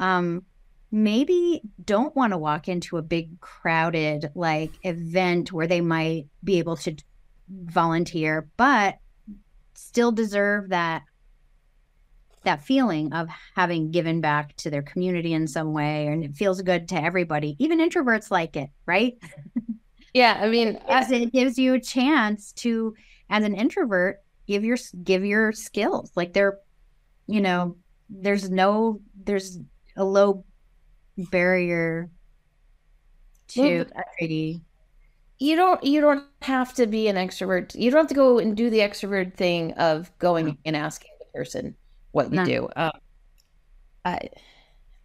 um, maybe don't want to walk into a big crowded like event where they might be able to volunteer but still deserve that that feeling of having given back to their community in some way and it feels good to everybody even introverts like it right? Yeah i mean I, it gives you a chance to as an introvert give your give your skills. Like they're you know there's no there's a low barrier to well, you don't you don't have to be an extrovert. You don't have to go and do the extrovert thing of going and asking the person what you no. do. Um, i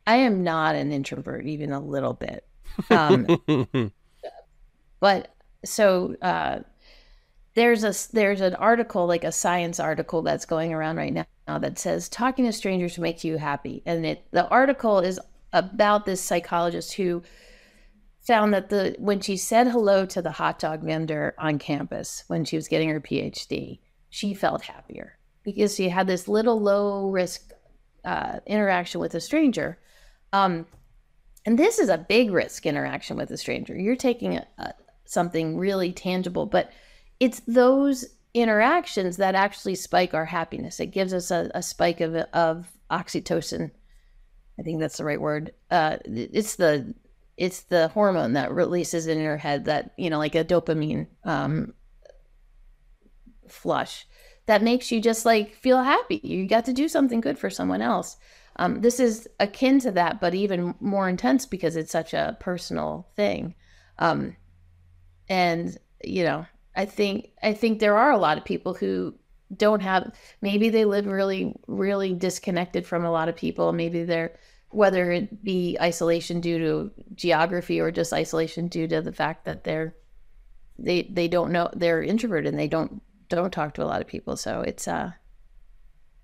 i am not an introvert even a little bit. Um, but so uh, there's a there's an article like a science article that's going around right now that says talking to strangers makes you happy. And it the article is about this psychologist who found that the when she said hello to the hot dog vendor on campus when she was getting her PhD, she felt happier because she had this little low risk uh, interaction with a stranger. Um, and this is a big risk interaction with a stranger. You're taking a, a, something really tangible, but it's those interactions that actually spike our happiness. It gives us a, a spike of, of oxytocin. I think that's the right word. Uh, it's the it's the hormone that releases in your head that you know like a dopamine um, flush that makes you just like feel happy. You got to do something good for someone else. Um, this is akin to that but even more intense because it's such a personal thing. Um, and you know i think i think there are a lot of people who don't have maybe they live really really disconnected from a lot of people. Maybe they're whether it be isolation due to geography or just isolation due to the fact that they're they they don't know they're introverted and they don't don't talk to a lot of people so it's uh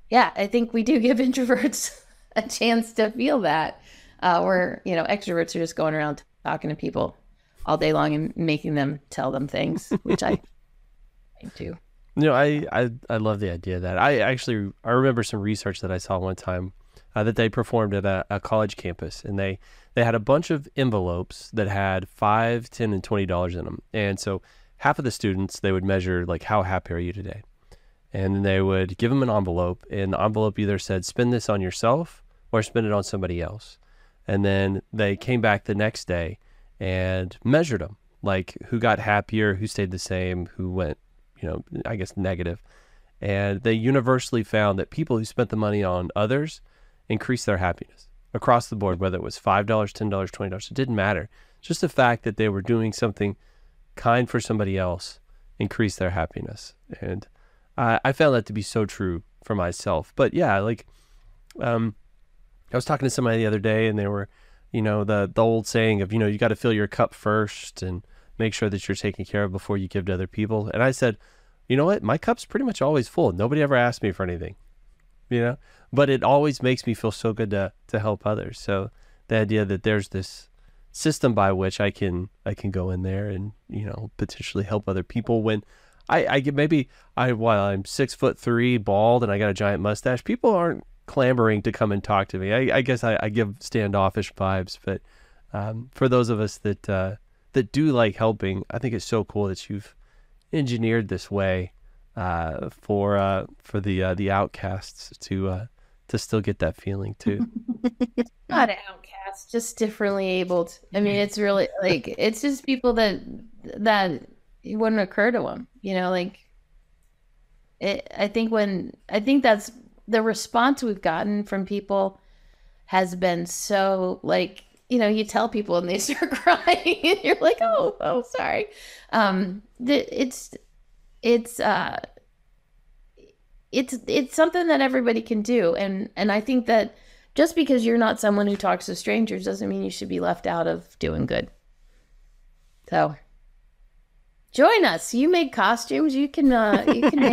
yeah i think we do give introverts a chance to feel that uh where you know extroverts are just going around talking to people all day long and making them tell them things which i do you know I, I i love the idea that i actually i remember some research that i saw one time uh, that they performed at a, a, college campus, and they they had a bunch of envelopes that had five, ten, and twenty dollars in them. And so half of the students they would measure like how happy are you today, and they would give them an envelope, and the envelope either said spend this on yourself or spend it on somebody else. And then they came back the next day and measured them, like who got happier, who stayed the same, who went, you know, I guess negative. And they universally found that people who spent the money on others increased their happiness across the board, whether it was $5, $10, $20, it didn't matter. Just the fact that they were doing something kind for somebody else increase their happiness. And I, I found that to be so true for myself. But yeah, like, um, I was talking to somebody the other day and they were, you know, the, the old saying of, you know, you got to fill your cup first and make sure that you're taken care of before you give to other people. And I said, you know what? My cup's pretty much always full. Nobody ever asked me for anything you know but it always makes me feel so good to to help others so the idea that there's this system by which i can i can go in there and you know potentially help other people when i i get maybe i while i'm six foot three bald and i got a giant mustache people aren't clamoring to come and talk to me. I, I guess I, I give standoffish vibes but um, for those of us that uh, that do like helping i think it's so cool that you've engineered this way uh, for uh, for the uh, the outcasts to uh, to still get that feeling too. Not outcasts, just differently abled. I mean, it's really like it's just people that that it wouldn't occur to them. You know, like it, I think when I think that's the response we've gotten from people has been so like you know you tell people and they start crying and you're like oh oh sorry um it's it's uh it's it's something that everybody can do and and I think that just because you're not someone who talks to strangers doesn't mean you should be left out of doing good. So join us. You make costumes. You can uh you can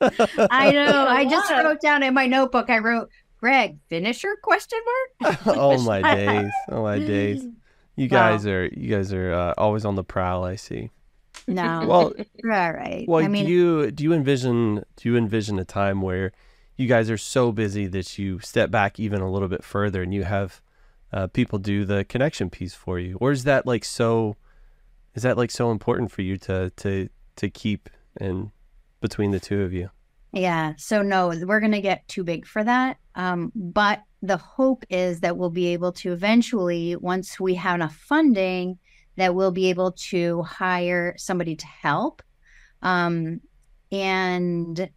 I know. I just wrote down in my notebook I wrote Greg, finisher question mark? oh my days. Oh my days. You guys wow. are you guys are uh, always on the prowl, I see. No. well, all right. Well, I mean, do you do you envision do you envision a time where you guys are so busy that you step back even a little bit further and you have uh, people do the connection piece for you, or is that like so? Is that like so important for you to to to keep in between the two of you? Yeah. So no, we're going to get too big for that. Um, but the hope is that we'll be able to eventually, once we have enough funding, that we'll be able to hire somebody to help. Um, and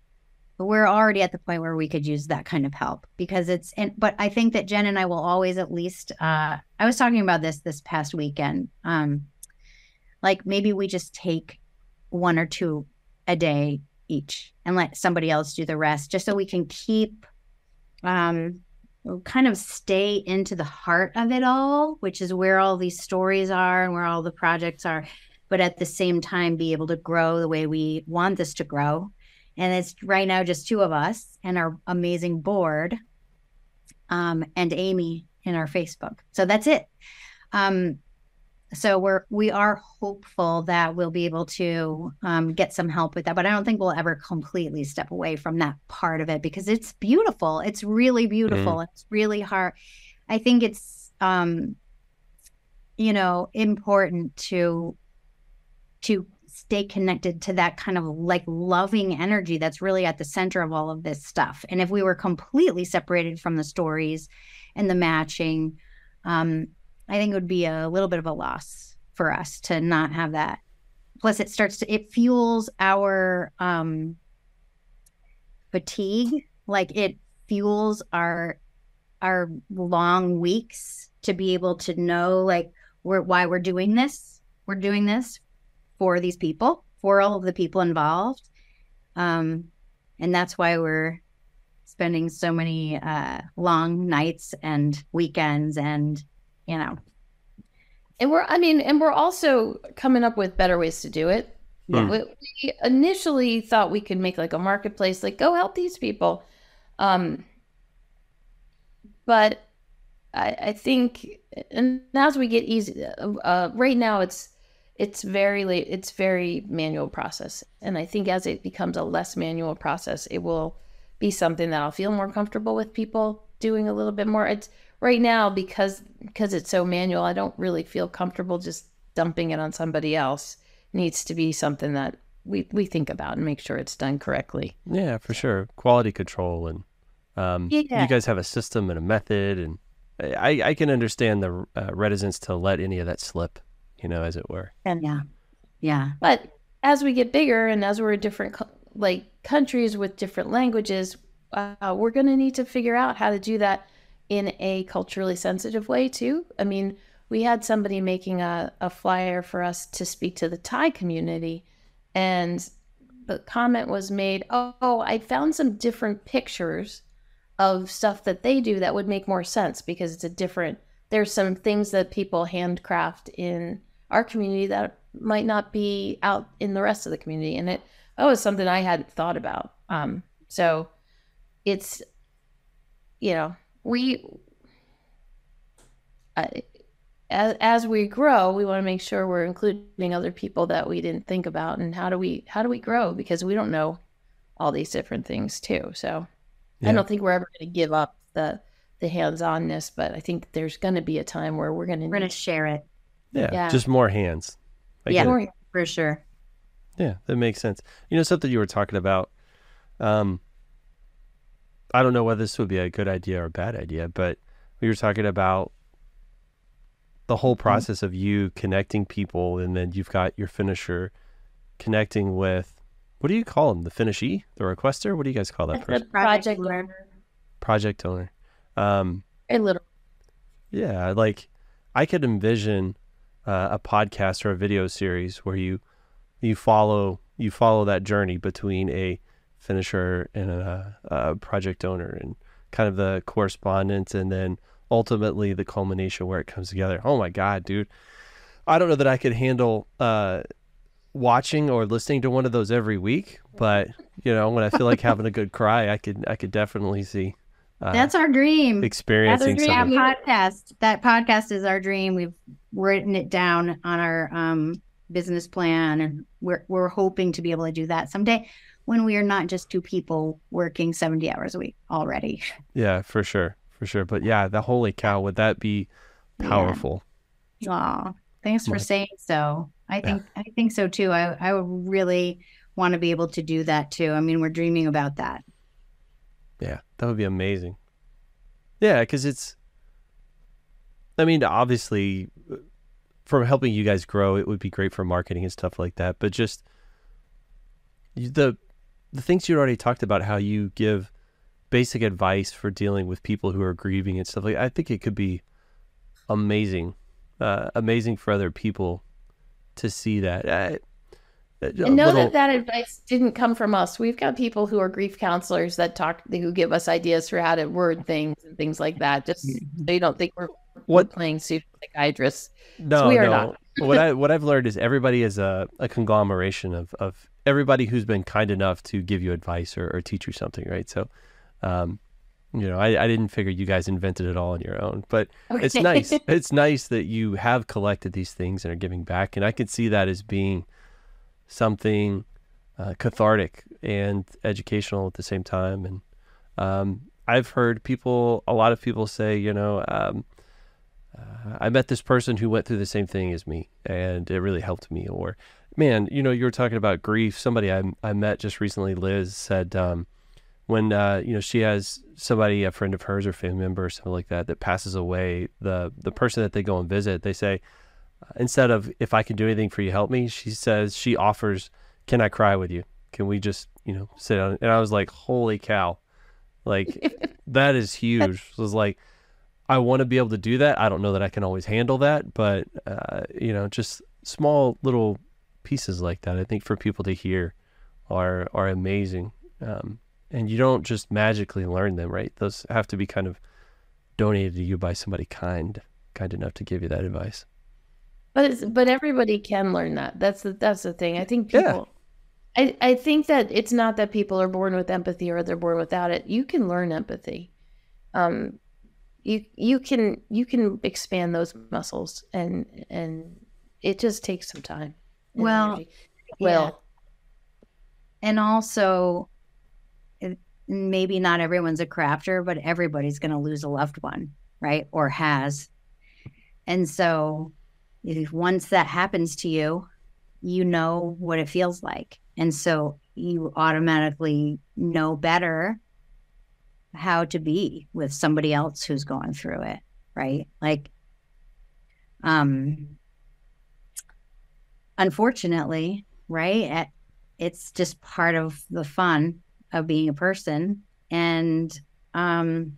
we're already at the point where we could use that kind of help because it's and but I think that Jen and I will always at least uh I was talking about this this past weekend um like maybe we just take one or two a day each and let somebody else do the rest just so we can keep um kind of stay into the heart of it all which is where all these stories are and where all the projects are but at the same time be able to grow the way we want this to grow. And it's right now just two of us and our amazing board um, and amy in our facebook. So that's it. Um, so we're we are hopeful that we'll be able to um, get some help with that but i don't think we'll ever completely step away from that part of it because it's beautiful. It's really beautiful. Mm. it's really hard i think it's um you know important to to stay connected to that kind of like loving energy that's really at the center of all of this stuff. And if we were completely separated from the stories and the matching um I think it would be a little bit of a loss for us to not have that. Plus, it starts to it fuels our um, fatigue. Like it fuels our our long weeks to be able to know like we're why we're doing this. We're doing this for these people, for all of the people involved. Um, and that's why we're spending so many uh, long nights and weekends and you know. And we're, I mean, and we're also coming up with better ways to do it. Yeah. We, we initially thought we could make like a marketplace, like go help these people. Um, but I, I think, and as we get easy, uh, right now it's it's very late. It's very manual process, and I think as it becomes a less manual process, it will be something that I'll feel more comfortable with people doing a little bit more. It's right now because because it's so manual i don't really feel comfortable just dumping it on somebody else. It needs to be something that we we think about and make sure it's done correctly. Yeah for sure. Quality control and um, yeah. you guys have a system and a method and i i can understand the uh, reticence to let any of that slip you know as it were. And yeah yeah. But as we get bigger and as we're in different like countries with different languages uh, we're going to need to figure out how to do that in a culturally sensitive way too. I mean, we had somebody making a, a flyer for us to speak to the Thai community, and the comment was made, oh, oh, I found some different pictures of stuff that they do that would make more sense because it's a different there's some things that people handcraft in our community that might not be out in the rest of the community and it that was something i hadn't thought about um, so it's you know we uh, as, as we grow we want to make sure we're including other people that we didn't think about and how do we how do we grow? Because we don't know all these different things too so. Yeah. i don't think we're ever going to give up the the hands-onness but i think there's going to be a time where we're going to we're going to share it. Yeah, yeah, just more hands. I yeah. more, for sure. Yeah that makes sense. You know something you were talking about um I don't know whether this would be a good idea or a bad idea, but we were talking about the whole mm-hmm. process mm-hmm. of you connecting people, and then you've got your finisher connecting with what do you call them? The finishee, the requester. What do you guys call that person? The project owner. Project owner. Um, a little. Yeah, like I could envision uh, a podcast or a video series where you you follow you follow that journey between a finisher and a, a project owner and kind of the correspondence and then ultimately the culmination where it comes together. Oh my God, dude. I don't know that I could handle uh, watching or listening to one of those every week, but you know, when I feel like having a good cry, I could I could definitely see. Uh, That's our dream. Experiencing That's our dream. podcast. That podcast is our dream. We've written it down on our um, business plan, and we're we're hoping to be able to do that someday when we are not just two people working 70 hours a week already. Yeah, for sure. For sure. But yeah, the holy cow, would that be powerful? Yeah. Aw, thanks for saying so. I think yeah. I think so too. I I would really want to be able to do that too. I mean, we're dreaming about that. Yeah, that would be amazing. Yeah, because it's, I mean, obviously, uh, from helping you guys grow, it would be great for marketing and stuff like that. But just the the things you already talked about, how you give basic advice for dealing with people who are grieving and stuff like. I think it could be amazing, uh, amazing for other people to see that. Uh, and know little... that that advice didn't come from us. We've got people who are grief counselors that talk, who give us ideas for how to word things and things like that. Just mm-hmm. so you don't think we're what playing psychiatrists. No, so we are no. not. what I what I've learned is everybody is a, a conglomeration of of everybody who's been kind enough to give you advice or, or teach you something, right? So, um, you know, I, I didn't figure you guys invented it all on your own, but okay. it's nice. it's nice that you have collected these things and are giving back, and I can see that as being something uh, cathartic and educational at the same time. And um, I've heard people, a lot of people say, you know, um, uh, I met this person who went through the same thing as me, and it really helped me. Or, man, you know, you were talking about grief. Somebody I, I met just recently, Liz, said um, when uh, you know she has somebody, a friend of hers or family member or something like that, that passes away, the the person that they go and visit, they say, instead of if I can do anything for you, help me. She says she offers, "Can I cry with you? Can we just you know sit down?" And I was like, "Holy cow!" Like that is huge. It was like I want to be able to do that. I don't know that I can always handle that, but uh, you know, just small little pieces like that. I think for people to hear are are amazing. Um, and you don't just magically learn them, right? Those have to be kind of donated to you by somebody kind, kind enough to give you that advice. But but everybody can learn that. That's the that's the thing. I think people. Yeah. I I think that it's not that people are born with empathy or they're born without it. You can learn empathy. Um, you you can you can expand those muscles and and it just takes some time. Well, energy. well, yeah. and also maybe not everyone's a crafter, but everybody's going to lose a loved one, right? Or has. And so if once that happens to you, you know what it feels like. And so you automatically know better how to be with somebody else who's going through it, right? Like um unfortunately, right? It's just part of the fun of being a person and um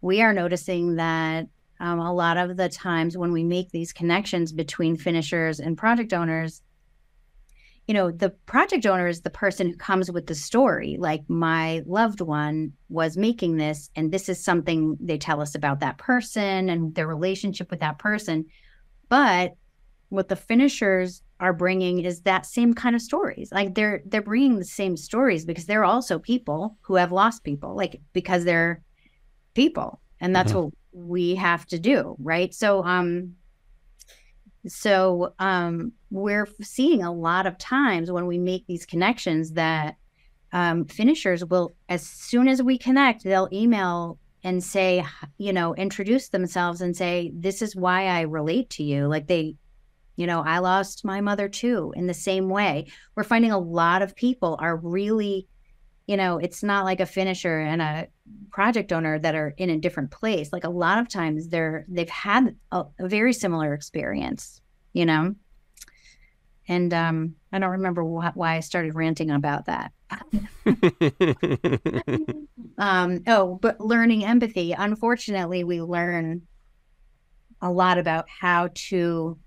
we are noticing that um, a lot of the times when we make these connections between finishers and project owners you know the project owner is the person who comes with the story like my loved one was making this and this is something they tell us about that person and their relationship with that person but what the finishers are bringing is that same kind of stories. Like they're they're bringing the same stories because they're also people who have lost people like because they're people. And that's mm-hmm. what we have to do right? So um so um we're seeing a lot of times when we make these connections that um, finishers will as soon as we connect they'll email and say you know introduce themselves and say this is why i relate to you. Like they you know i lost my mother too in the same way we're finding a lot of people are really you know, it's not like a finisher and a project owner that are in a different place. Like a lot of times they're they've had a, a very similar experience, you know. And um, I don't remember wh- why I started ranting about that. um, oh, but learning empathy. Unfortunately, we learn a lot about how to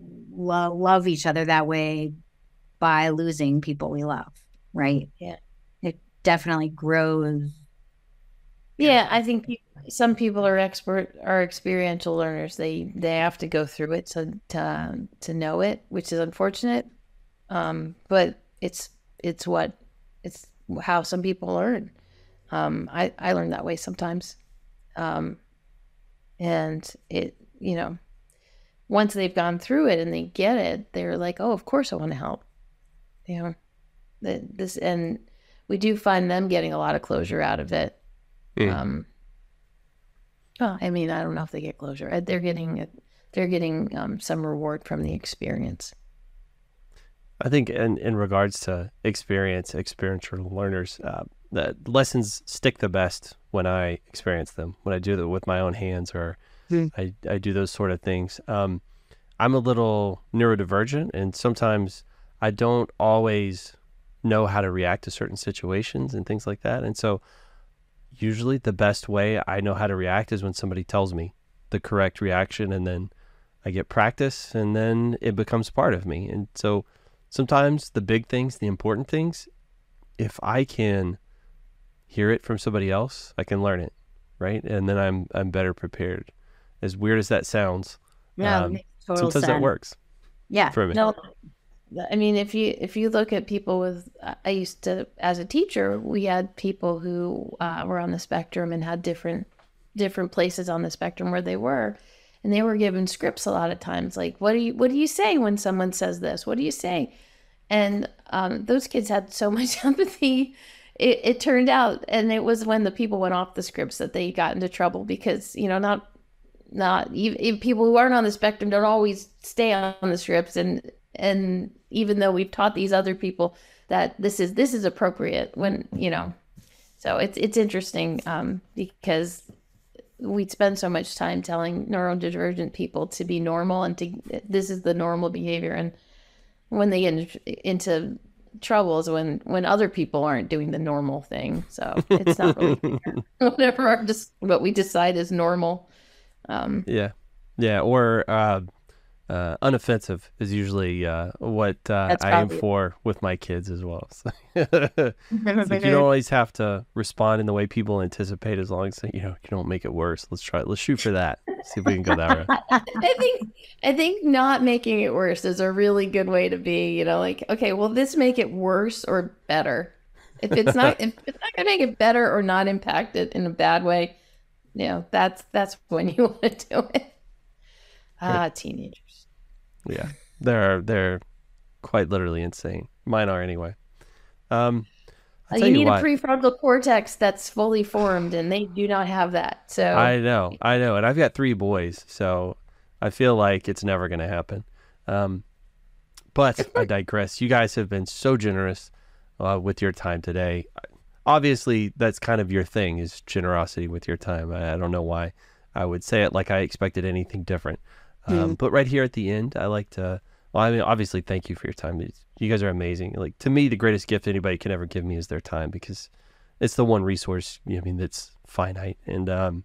lo- love each other that way by losing people we love, right? Yeah It definitely grows. Yeah, I think some people are expert are experiential learners. They they have to go through it to to to know it, which is unfortunate. Um, but it's it's what it's how some people learn. Um, I I learn that way sometimes, um, and it you know once they've gone through it and they get it, they're like, oh, of course I want to help. You know, this and we do find them getting a lot of closure out of it. Mm. Um, well, I mean, I don't know if they get closure. Uh, they're getting they're getting um, some reward from the experience. I think in, in regards to experience, experiential learners, uh, the lessons stick the best when I experience them, when I do them with my own hands or mm. I, I do those sort of things. Um, I'm a little neurodivergent and sometimes I don't always know how to react to certain situations and things like that. And so usually the best way I know how to react is when somebody tells me the correct reaction and then I get practice and then it becomes part of me. And so sometimes the big things, the important things, if I can hear it from somebody else, I can learn it, right? And then I'm I'm better prepared. As weird as that sounds, yeah, um, sometimes sense. that works. Yeah, for me. No, I mean, if you if you look at people with, I used to as a teacher, we had people who uh, were on the spectrum and had different different places on the spectrum where they were, and they were given scripts a lot of times. Like, what do you what do you say when someone says this? What do you say? And um, those kids had so much empathy. It, it turned out, and it was when the people went off the scripts that they got into trouble because you know not not even people who aren't on the spectrum don't always stay on the scripts and and even though we've taught these other people that this is this is appropriate when you know so it's it's interesting um, because we spend so much time telling neurodivergent people to be normal and to this is the normal behavior. And when they get into troubles when when other people aren't doing the normal thing. So it's not really whatever just what we decide is normal um yeah yeah or uh uh, unoffensive is usually uh, what uh, I aim for with my kids as well. So, you don't always have to respond in the way people anticipate, as long as you know you don't make it worse. Let's try. Let's shoot for that. See if we can go that route. I think I think not making it worse is a really good way to be. You know, like okay, will this make it worse or better? If it's not, if it's not gonna make it better or not impact it in a bad way, you know, that's that's when you want to do it. Ah, teenagers. Yeah, they're they're quite literally insane. Mine are anyway. Um, you, you need what, a prefrontal cortex that's fully formed, and they do not have that. So I know, I know, and I've got three boys, so I feel like it's never going to happen. Um, but I digress. You guys have been so generous uh, with your time today. Obviously, that's kind of your thing is generosity with your time. I, I don't know why I would say it like I expected anything different. Um, mm. But right here at the end, I like to. Well, I mean, obviously, thank you for your time. You guys are amazing. Like to me, the greatest gift anybody can ever give me is their time because it's the one resource. I mean, that's finite. And um,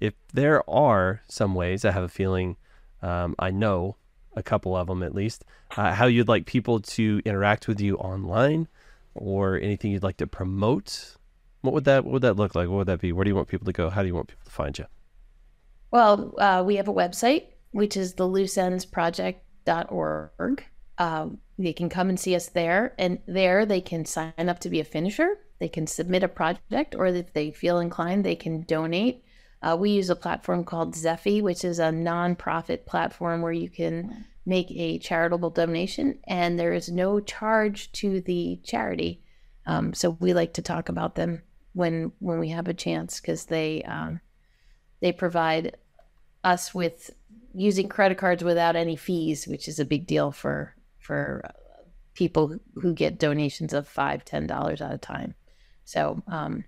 if there are some ways, I have a feeling, um, I know a couple of them at least, uh, how you'd like people to interact with you online, or anything you'd like to promote. What would that What would that look like? What would that be? Where do you want people to go? How do you want people to find you? Well, uh, we have a website, which is the looseendsproject.org. Um, they can come and see us there, and there they can sign up to be a finisher. They can submit a project, or if they feel inclined, they can donate. Uh, we use a platform called Zeffy, which is a nonprofit platform where you can make a charitable donation, and there is no charge to the charity. Um, so we like to talk about them when when we have a chance because they um, they provide us with using credit cards without any fees, which is a big deal for for uh, people who get donations of five, ten dollars at a time. So um,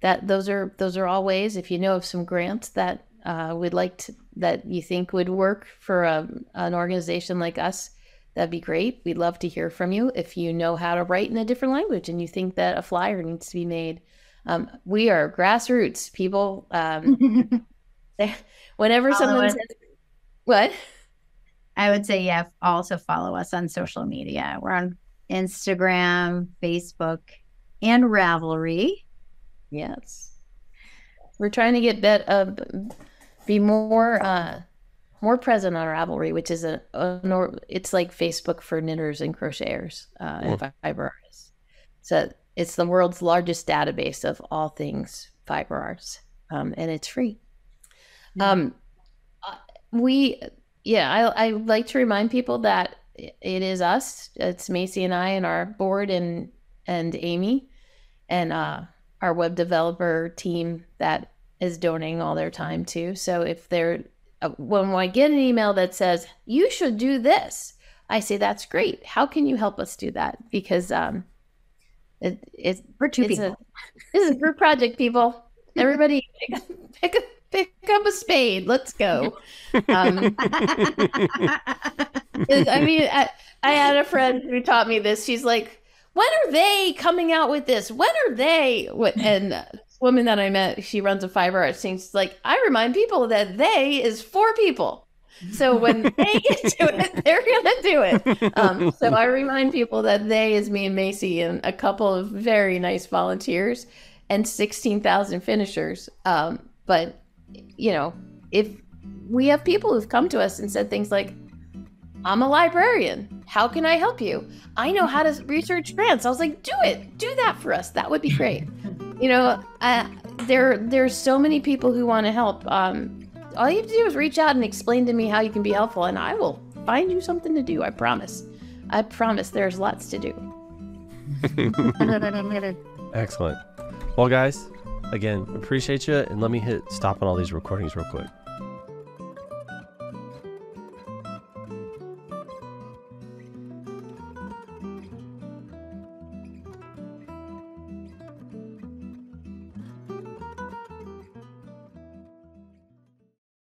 that those are those are all ways. If you know of some grants that uh, would like to, that you think would work for a, an organization like us, that'd be great. We'd love to hear from you. If you know how to write in a different language and you think that a flyer needs to be made, um, we are grassroots people. Um, whenever someone says what? I would say, yeah, also follow us on social media. We're on Instagram, Facebook, and Ravelry. Yes. We're trying to get that uh, be more uh, more present on Ravelry, which is a, a nor- it's like Facebook for knitters and crocheters uh, and fiber artists. So it's the world's largest database of all things fiber arts, um, and it's free. Um, we yeah I, I like to remind people that it is us it's Masey and i and our board and and amy and uh our web developer team that is donating all their time too so if they're uh, when i get an email that says you should do this I say, that's great. How can you help us do that? Because um, it, it's, We're two people. a, this is a group project, people. Everybody pick, pick, a, pick up a spade. Let's go. Um, I mean, I, I had a friend who taught me this. She's like, when are they coming out with this? When are they? And this woman that I met, she runs a fiber arts scene. She's like, I remind people that they is four people. So when they get to it, they're gonna do it. Um, so I remind people that they is me and Masey and a couple of very nice volunteers and sixteen thousand finishers. Um, but you know, if we have people who've come to us and said things like, I'm a librarian. How can I help you? I know how to research grants. I was like, do it. Do that for us. That would be great. You know, uh, there there's so many people who want to help. Um, all you have to do is reach out and explain to me how you can be helpful, and I will find you something to do. I promise. I promise. There's lots to do. Excellent. Well, guys, again, appreciate you. And let me hit stop on all these recordings real quick.